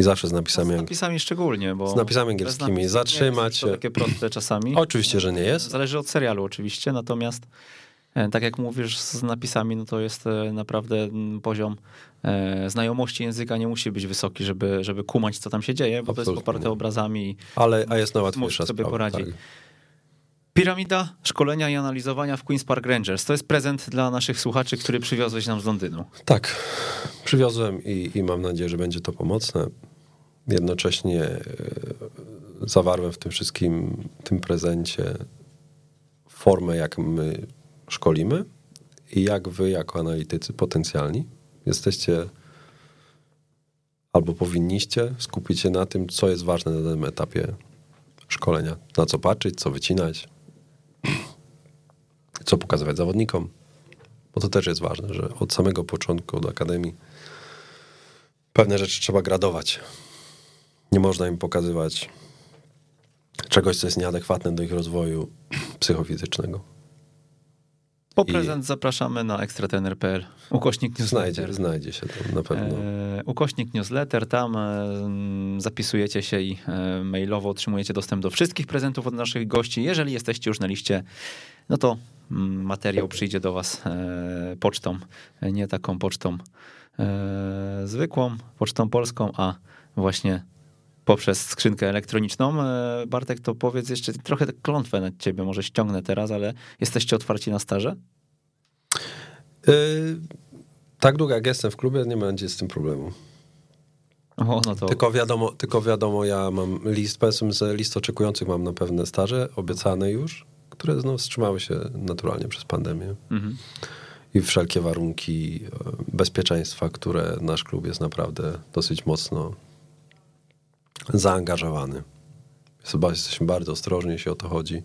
I zawsze z napisami... Z napisami szczególnie, bo... Z napisami angielskimi. Zatrzymać się... To takie proste czasami. Oczywiście, że nie jest. Zależy od serialu oczywiście, natomiast e, tak jak mówisz z napisami, no to jest e, naprawdę poziom e, znajomości języka nie musi być wysoki, żeby, żeby kumać, co tam się dzieje, bo Absolutnie. to jest poparte obrazami. Ale a jest na łatwiejsza sobie sprawa, poradzi. Tak. Piramida szkolenia i analizowania w Queen's Park Rangers. To jest prezent dla naszych słuchaczy, który przywiozłeś nam z Londynu. Tak, przywiozłem i, i mam nadzieję, że będzie to pomocne. Jednocześnie e, zawarłem w tym wszystkim, tym prezencie formę, jak my szkolimy i jak wy, jako analitycy potencjalni, jesteście albo powinniście skupić się na tym, co jest ważne na danym etapie szkolenia. Na co patrzeć, co wycinać, co pokazywać zawodnikom. Bo to też jest ważne, że od samego początku, od akademii, pewne rzeczy trzeba gradować. Nie można im pokazywać czegoś, co jest nieadekwatne do ich rozwoju psychofizycznego. Po prezent I... zapraszamy na ekstratener.pl. Ukośnik newsletter. Znajdzie, znajdzie się tam na pewno. E, ukośnik newsletter, tam e, zapisujecie się i e, mailowo otrzymujecie dostęp do wszystkich prezentów od naszych gości. Jeżeli jesteście już na liście, no to mm, materiał przyjdzie do was e, pocztą, nie taką pocztą e, zwykłą, pocztą polską, a właśnie poprzez skrzynkę elektroniczną. E, Bartek, to powiedz jeszcze trochę klątwę na ciebie, może ściągnę teraz, ale jesteście otwarci na staże? Yy, tak długo jak jestem w klubie, nie będzie z tym problemu. O, no to... Tylko wiadomo, tylko wiadomo, ja mam list, powiedzmy, że list oczekujących mam na pewne staże, obiecane już, które no, wstrzymały się naturalnie przez pandemię. Mhm. I wszelkie warunki e, bezpieczeństwa, które nasz klub jest naprawdę dosyć mocno zaangażowany. Chyba jesteśmy bardzo ostrożni, jeśli o to chodzi.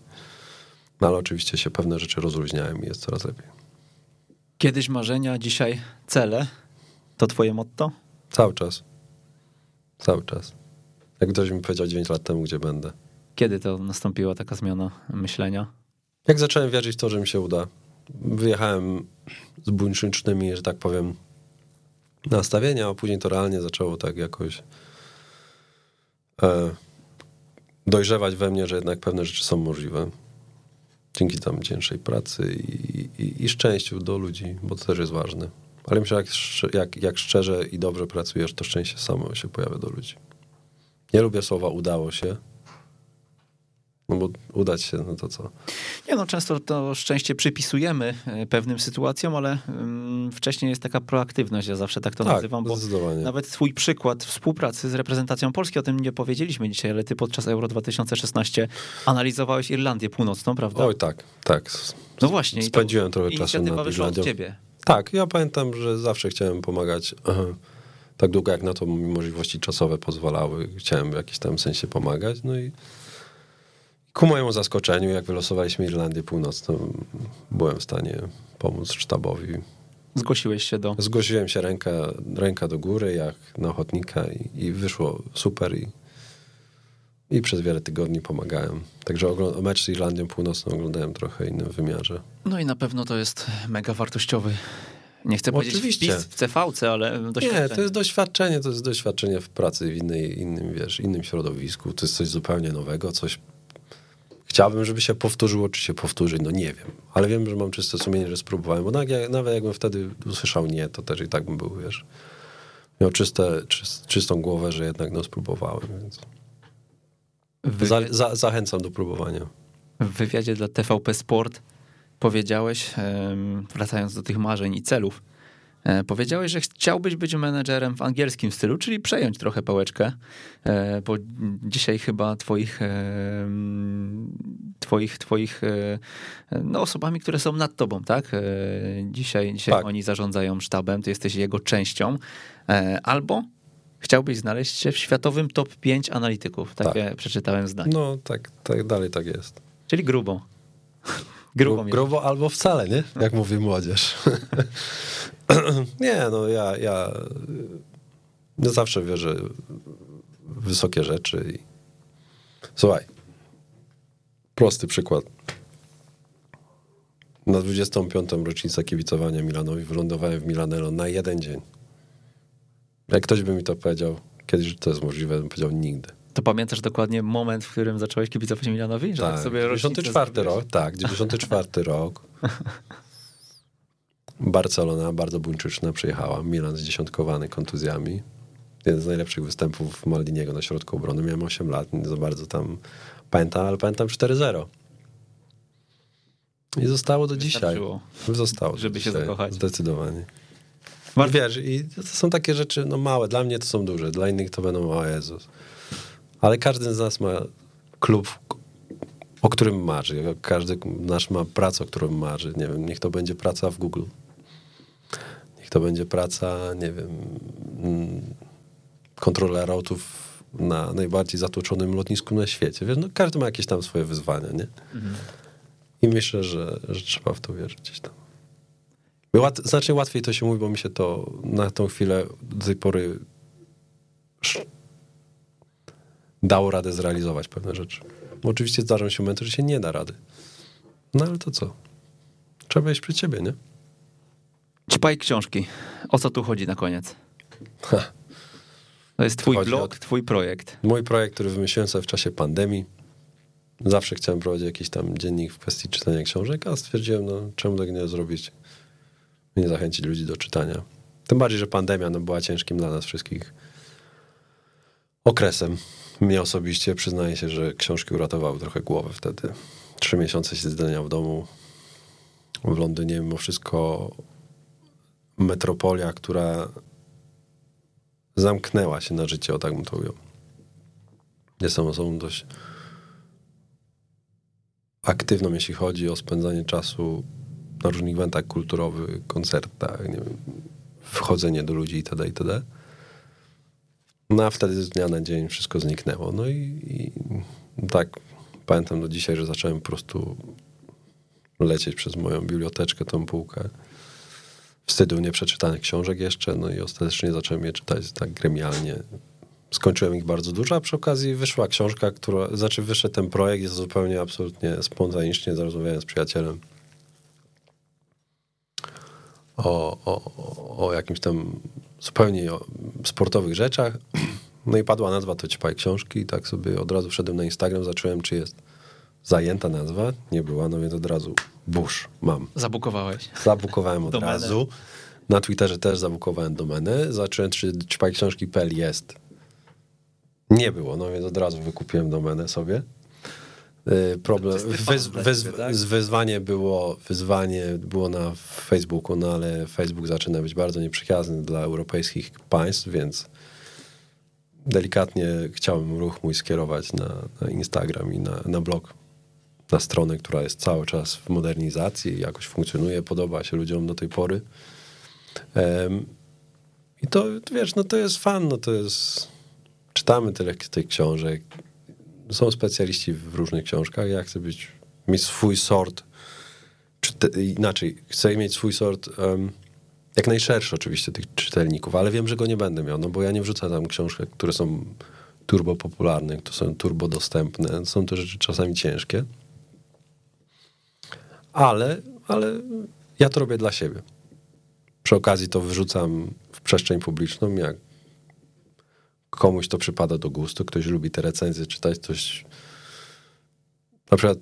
No ale oczywiście się pewne rzeczy rozluźniają i jest coraz lepiej. Kiedyś marzenia, dzisiaj cele. To twoje motto? Cały czas. Cały czas. Jak ktoś mi powiedział 9 lat temu, gdzie będę. Kiedy to nastąpiła taka zmiana myślenia? Jak zacząłem wierzyć w to, że mi się uda. Wyjechałem z buńczycznymi, że tak powiem, nastawienia, a później to realnie zaczęło tak jakoś dojrzewać we mnie, że jednak pewne rzeczy są możliwe. Dzięki tam cięższej pracy i, i, i szczęściu do ludzi, bo to też jest ważne. Ale myślę, jak, jak, jak szczerze i dobrze pracujesz, to szczęście samo się pojawia do ludzi. Nie lubię słowa udało się, no bo udać się, no to co? Nie no, często to szczęście przypisujemy e, pewnym sytuacjom, ale mm, wcześniej jest taka proaktywność, ja zawsze tak to tak, nazywam, bo zdecydowanie. nawet twój przykład współpracy z reprezentacją Polski, o tym nie powiedzieliśmy dzisiaj, ale ty podczas Euro 2016 analizowałeś Irlandię Północną, prawda? Oj tak, tak. no właśnie. i to Spędziłem trochę czasu nad wyszła od ciebie. Tak, ja pamiętam, że zawsze chciałem pomagać aha, tak długo, jak na to możliwości czasowe pozwalały. Chciałem w jakimś tam sensie pomagać. No i ku mojemu zaskoczeniu, jak wylosowaliśmy Irlandię Północną, byłem w stanie pomóc sztabowi. Zgłosiłeś się do... Zgłosiłem się ręka, ręka do góry, jak na ochotnika i, i wyszło super i, i przez wiele tygodni pomagałem. Także oglą- mecz z Irlandią Północną oglądałem trochę innym wymiarze. No i na pewno to jest mega wartościowy, nie chcę powiedzieć Oczywiście. wpis w CVC, ale doświadczenie. Nie, to jest doświadczenie, to jest doświadczenie w pracy w innej, innym, wiesz, innym środowisku. To jest coś zupełnie nowego, coś... Chciałbym, żeby się powtórzyło, czy się powtórzy, no nie wiem. Ale wiem, że mam czyste sumienie, że spróbowałem, bo nawet, jak- nawet jakbym wtedy usłyszał nie, to też i tak bym był, wiesz... Miał czyste, czyst, czystą głowę, że jednak no spróbowałem, więc... W, Za, za, zachęcam do próbowania. w wywiadzie dla TVP Sport powiedziałeś, wracając do tych marzeń i celów, powiedziałeś, że chciałbyś być menedżerem w angielskim stylu, czyli przejąć trochę pałeczkę, e, bo dzisiaj chyba twoich, em, twoich, twoich e, no, osobami, które są nad tobą, tak? E, Dzisiaj, dzisiaj Tak. oni zarządzają sztabem, ty jesteś jego częścią, E, albo chciałbyś znaleźć się w światowym top 5 analityków, takie przeczytałem zdanie. No, tak, tak dalej tak jest. Czyli grubą. Grubą Gru, grubo albo wcale, nie? Jak mówi młodzież. nie, no ja, ja, ja zawsze wierzę w wysokie rzeczy. I... Słuchaj, prosty przykład. Na 25. rocznicę kibicowania Milanowi wylądowałem w Milanello na jeden dzień. Jak ktoś by mi to powiedział, kiedyś że to jest możliwe, bym powiedział nigdy. To pamiętasz dokładnie moment, w którym zacząłeś kibicować Milanowi? Że Tak, sobie rocznicę 94 zrobiłeś? rok, tak, 94 rok. Barcelona, bardzo buńczyczna, przyjechała. Milan zdziesiątkowany kontuzjami. Jeden z najlepszych występów Maldiniego na środku obrony. Miałem 8 lat, nie za bardzo tam pamiętam, ale pamiętam 4-0. I zostało do dzisiaj. Zostało żeby się dzisiaj. zakochać. Zdecydowanie. Mar- Wiesz, i to są takie rzeczy, no małe. Dla mnie to są duże, dla innych to będą, o Jezus. Ale każdy z nas ma klub, o którym marzy. Każdy nasz ma pracę, o którym marzy. Nie wiem, niech to będzie praca w Google. Niech to będzie praca, nie wiem, mm, kontrolera autów na najbardziej zatłoczonym lotnisku na świecie. Wiesz, no każdy ma jakieś tam swoje wyzwania, nie? I myślę, że, że trzeba w to wierzyć gdzieś tam. Łat, znacznie łatwiej to się mówi, bo mi się to na tą chwilę do tej pory dało radę zrealizować pewne rzeczy. Bo oczywiście zdarzą się momenty, że się nie da rady. No ale to co? Trzeba iść przed siebie, nie? Ćpaj książki. O co tu chodzi na koniec? Ha. To jest twój Chodzi blog, o- twój projekt. Mój projekt, który wymyśliłem sobie w czasie pandemii. zawsze chciałem prowadzić jakiś tam dziennik w kwestii czytania książek, a stwierdziłem, no czemu tego nie zrobić, nie zachęcić ludzi do czytania. Tym bardziej, że pandemia no, była ciężkim dla nas wszystkich okresem. Mnie osobiście przyznaję się, że książki uratowały trochę głowę wtedy. Trzy miesiące siedzenia w domu w Londynie, mimo wszystko metropolia, która zamknęła się na życie, o tak bym to ujął. Jestem osobą dość aktywną, jeśli chodzi o spędzanie czasu na różnych eventach kulturowych, koncertach, nie wiem, wchodzenie do ludzi itd., itd. No a wtedy z dnia na dzień wszystko zniknęło. No i, i tak pamiętam do dzisiaj, że zacząłem po prostu lecieć przez moją biblioteczkę, tą półkę wstydu nieprzeczytanych książek jeszcze, no i ostatecznie zacząłem je czytać tak gremialnie. Skończyłem ich bardzo dużo, a przy okazji wyszła książka, która, znaczy wyszedł ten projekt, jest zupełnie absolutnie spontanicznie, rozmawiałem z przyjacielem o, o, o jakimś tam zupełnie sportowych rzeczach. No i padła nazwa To Ćpaj Książki i tak sobie od razu wszedłem na Instagram, zacząłem, czy jest zajęta nazwa. Nie była, no więc od razu Bush mam. Zabukowałeś. Zabukowałem od razu. Na Twitterze też zabukowałem domenę. Zacząłem, czy Ćpaj Książki.pl jest. Nie było, no więc od razu wykupiłem domenę sobie. Y, problem, wyz, tak? wyzwanie, było, wyzwanie było na Facebooku, no ale Facebook zaczyna być bardzo nieprzyjazny dla europejskich państw, więc delikatnie chciałem ruch mój skierować na, na Instagram i na, na blog, na stronę, która jest cały czas w modernizacji jakoś funkcjonuje, podoba się ludziom do tej pory. Um, I to, wiesz, no to jest fan, no to jest... Czytamy tyle tych książek, są specjaliści w różnych książkach. Ja chcę być, mieć swój sort, czy te, inaczej, chcę mieć swój sort um, jak najszerszy oczywiście tych czytelników, ale wiem, że go nie będę miał, no bo ja nie wrzucam tam książek, które są turbo popularne, które są turbo dostępne. Są to rzeczy czasami ciężkie. Ale, ale ja to robię dla siebie. Przy okazji to wrzucam w przestrzeń publiczną, jak komuś to przypada do gustu, ktoś lubi te recenzje czytać, ktoś na przykład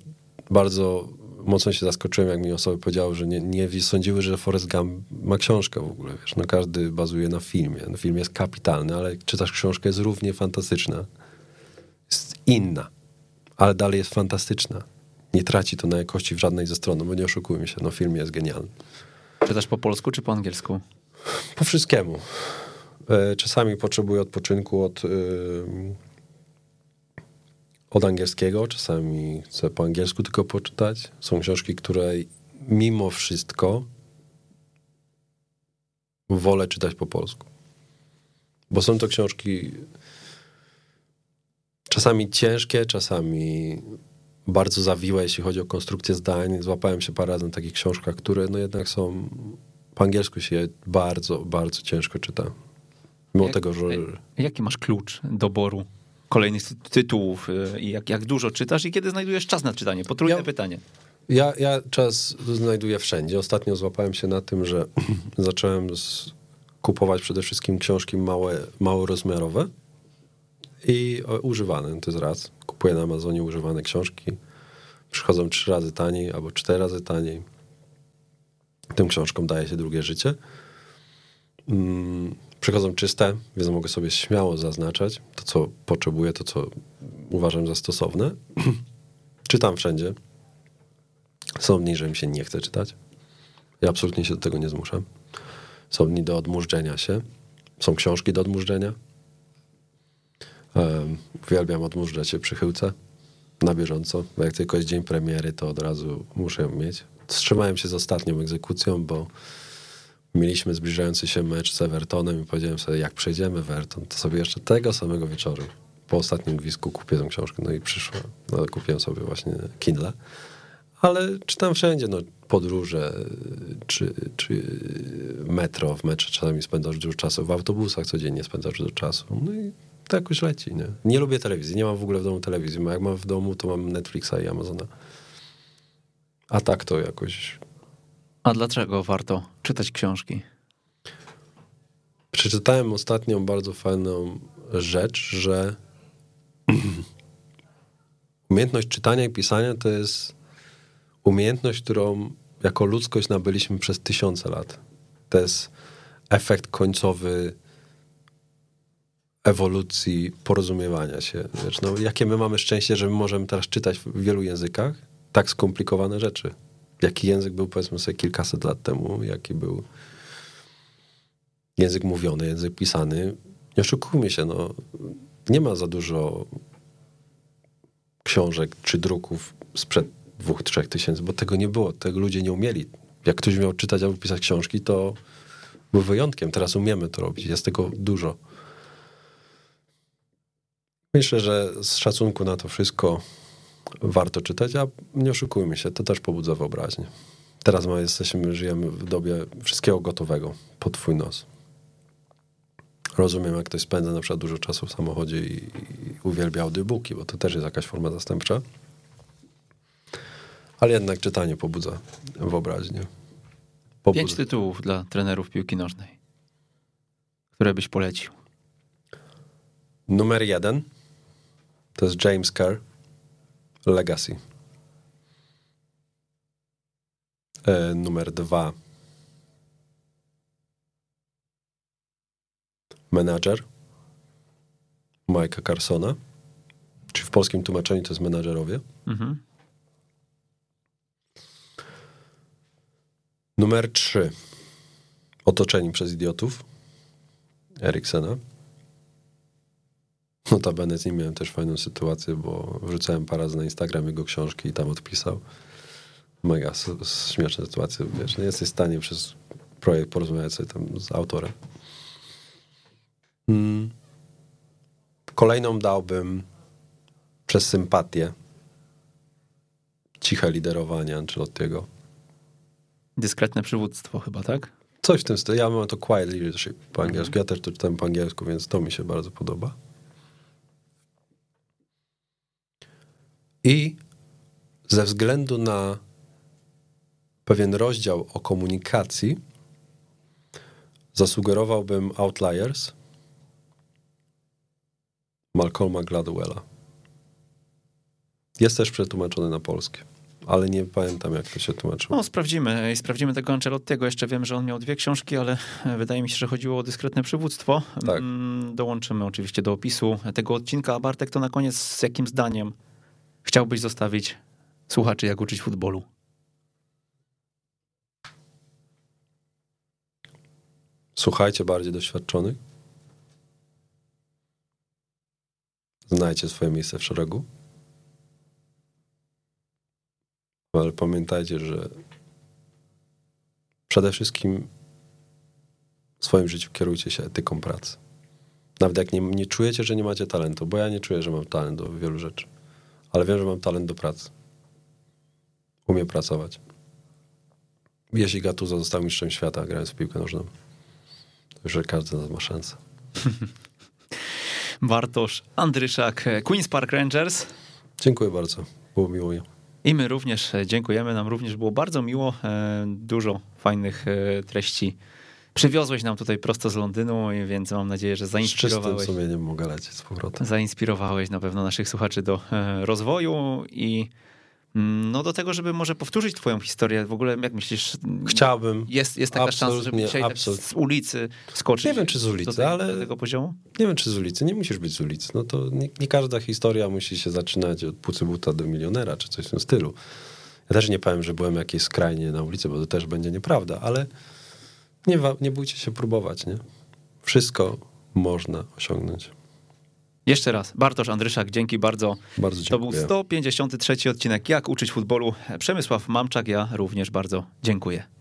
bardzo mocno się zaskoczyłem, jak mi osoby powiedziały, że nie, nie sądziły, że Forrest Gump ma książkę w ogóle, wiesz, no każdy bazuje na filmie, no film jest kapitalny, ale czytasz książkę, jest równie fantastyczna. Jest inna, ale dalej jest fantastyczna. Nie traci to na jakości w żadnej ze stron, no bo nie oszukujmy się, no film jest genialny. Czytasz po polsku czy po angielsku? Po wszystkiemu. E, czasami potrzebuję odpoczynku od, od angielskiego, czasami chcę po angielsku tylko poczytać. Są książki, które mimo wszystko wolę czytać po polsku. Bo są to książki czasami ciężkie, czasami bardzo zawiłe, jeśli chodzi o konstrukcję zdań. Złapałem się parę razy na takich książkach, które no jednak są po angielsku się bardzo, bardzo ciężko czyta. Mimo jak, tego, że... Jaki masz klucz doboru kolejnych tytułów y, i jak, jak dużo czytasz i kiedy znajdujesz czas na czytanie? Potrójne ja, pytanie. Ja, ja czas znajduję wszędzie. Ostatnio złapałem się na tym, że zacząłem kupować przede wszystkim książki małe, małorozmiarowe i używane. To jest raz. Kupuję na Amazonie używane książki. Przychodzą trzy razy taniej albo cztery razy taniej. Tym książkom daje się drugie życie. Przychodzą czyste, więc mogę sobie śmiało zaznaczać to, co potrzebuję, to, co uważam za stosowne. Czytam wszędzie. Są dni, że mi się nie chce czytać. Ja absolutnie się do tego nie zmuszam. Są dni do odmurzenia się. Są książki do odmurzenia. Um, uwielbiam się przy chyłce na bieżąco, jak tylko jest dzień premiery, to od razu muszę ją mieć. Wstrzymałem się z ostatnią egzekucją, bo mieliśmy zbliżający się mecz z Evertonem i powiedziałem sobie, jak przejdziemy Everton, to sobie jeszcze tego samego wieczoru po ostatnim gwizdku kupię tę książkę. No i przyszła. No, kupiłem sobie właśnie Kindle. Ale czytam wszędzie, no, podróże, czy, czy metro, w metrze czasami spędzasz dużo czasu, w autobusach codziennie spędzasz dużo czasu. No i to jakoś leci, nie? Nie lubię telewizji, nie mam w ogóle w domu telewizji. Jak mam w domu, to mam Netflixa i Amazona. A tak to jakoś a dlaczego warto czytać książki? Przeczytałem ostatnią bardzo fajną rzecz, że Umiejętność czytania i pisania to jest umiejętność, którą jako ludzkość nabyliśmy przez tysiące lat. To jest efekt końcowy ewolucji porozumiewania się. Wiesz, no, jakie my mamy szczęście, że my możemy teraz czytać w wielu językach tak skomplikowane rzeczy. Jaki język był, powiedzmy sobie, kilkaset lat temu, jaki był język mówiony, język pisany. Nie oszukujmy się, no, nie ma za dużo książek czy druków sprzed dwóch, trzech tysięcy, bo tego nie było, tego ludzie nie umieli. Jak ktoś miał czytać albo pisać książki, to był wyjątkiem. Teraz umiemy to robić, jest tego dużo. Myślę, że z szacunku na to wszystko warto czytać, a nie oszukujmy się, to też pobudza wyobraźnię. Teraz my jesteśmy, żyjemy w dobie wszystkiego gotowego pod twój nos. Rozumiem, jak ktoś spędza na przykład dużo czasu w samochodzie i, i uwielbia audiobooki, bo to też jest jakaś forma zastępcza. Ale jednak czytanie pobudza wyobraźnię. Pobudza. Pięć tytułów dla trenerów piłki nożnej, które byś polecił. Numer jeden to jest James Kerr, Legacy. E, numer dwa Manager Mike'a Carsona. Czy w polskim tłumaczeniu to jest menadżerowie. Mhm. Numer 3. Otoczeni przez idiotów. Eriksena. Notabene z nim miałem też fajną sytuację, bo wrzucałem parę razy na Instagram jego książki i tam odpisał. Mega śmieszna sytuacja, wiesz, nie jesteś w stanie przez projekt porozmawiać sobie tam z autorem. Hmm. Kolejną dałbym przez sympatię ciche liderowanie Ancelottiego. Dyskretne przywództwo chyba, tak? Coś w tym stylu. Ja mam to quiet leadership po angielsku. Ja też to czytałem po angielsku, więc to mi się bardzo podoba. I ze względu na pewien rozdział o komunikacji, zasugerowałbym Outliers Malcolma Gladwella. Jest też przetłumaczony na polskie, ale nie pamiętam, jak to się tłumaczyło. No, sprawdzimy. Sprawdzimy tego Ancelottiego. Jeszcze wiem, że on miał dwie książki, ale wydaje mi się, że chodziło o dyskretne przywództwo. Tak. Mm, dołączymy oczywiście do opisu tego odcinka. A Bartek, to na koniec z jakim zdaniem chciałbyś zostawić słuchaczy, jak uczyć futbolu? Słuchajcie bardziej doświadczonych. Znajcie swoje miejsce w szeregu. Ale pamiętajcie, że przede wszystkim w swoim życiu kierujcie się etyką pracy. Nawet jak nie, nie czujecie, że nie macie talentu, bo ja nie czuję, że mam talent do wielu rzeczy, ale wiem, że mam talent do pracy. Umiem pracować. Jeśli Gattuso został mistrzem świata grając w piłkę nożną, to już każdy z nas ma szansę. Bartosz Andryszak, Queen's Park Rangers. Dziękuję bardzo, było miło. I my również dziękujemy, nam również było bardzo miło, e, dużo fajnych e, treści przywiozłeś nam tutaj prosto z Londynu, więc mam nadzieję, że zainspirowałeś. Z sumieniem mogę lecieć z powrotem. Zainspirowałeś na pewno naszych słuchaczy do e, rozwoju i Mm, no do tego, żeby może powtórzyć twoją historię. W ogóle jak myślisz? Chciałbym. Jest, jest taka szansa, żeby dzisiaj tak z ulicy skoczyć Nie wiem, czy z ulicy, do, tej, ale... Do tego poziomu? Nie wiem, czy z ulicy. Nie musisz być z ulicy. No to nie, nie każda historia musi się zaczynać od pucybuta do milionera, czy coś w tym stylu. Ja też nie powiem, że byłem jakieś skrajnie na ulicy, bo to też będzie nieprawda, ale nie, nie bójcie się próbować, nie? Wszystko można osiągnąć. Jeszcze raz, Bartosz Andryszak, dzięki bardzo. Bardzo dziękuję. To był 153 odcinek Jak uczyć futbolu. Przemysław Mamczak, ja również bardzo dziękuję.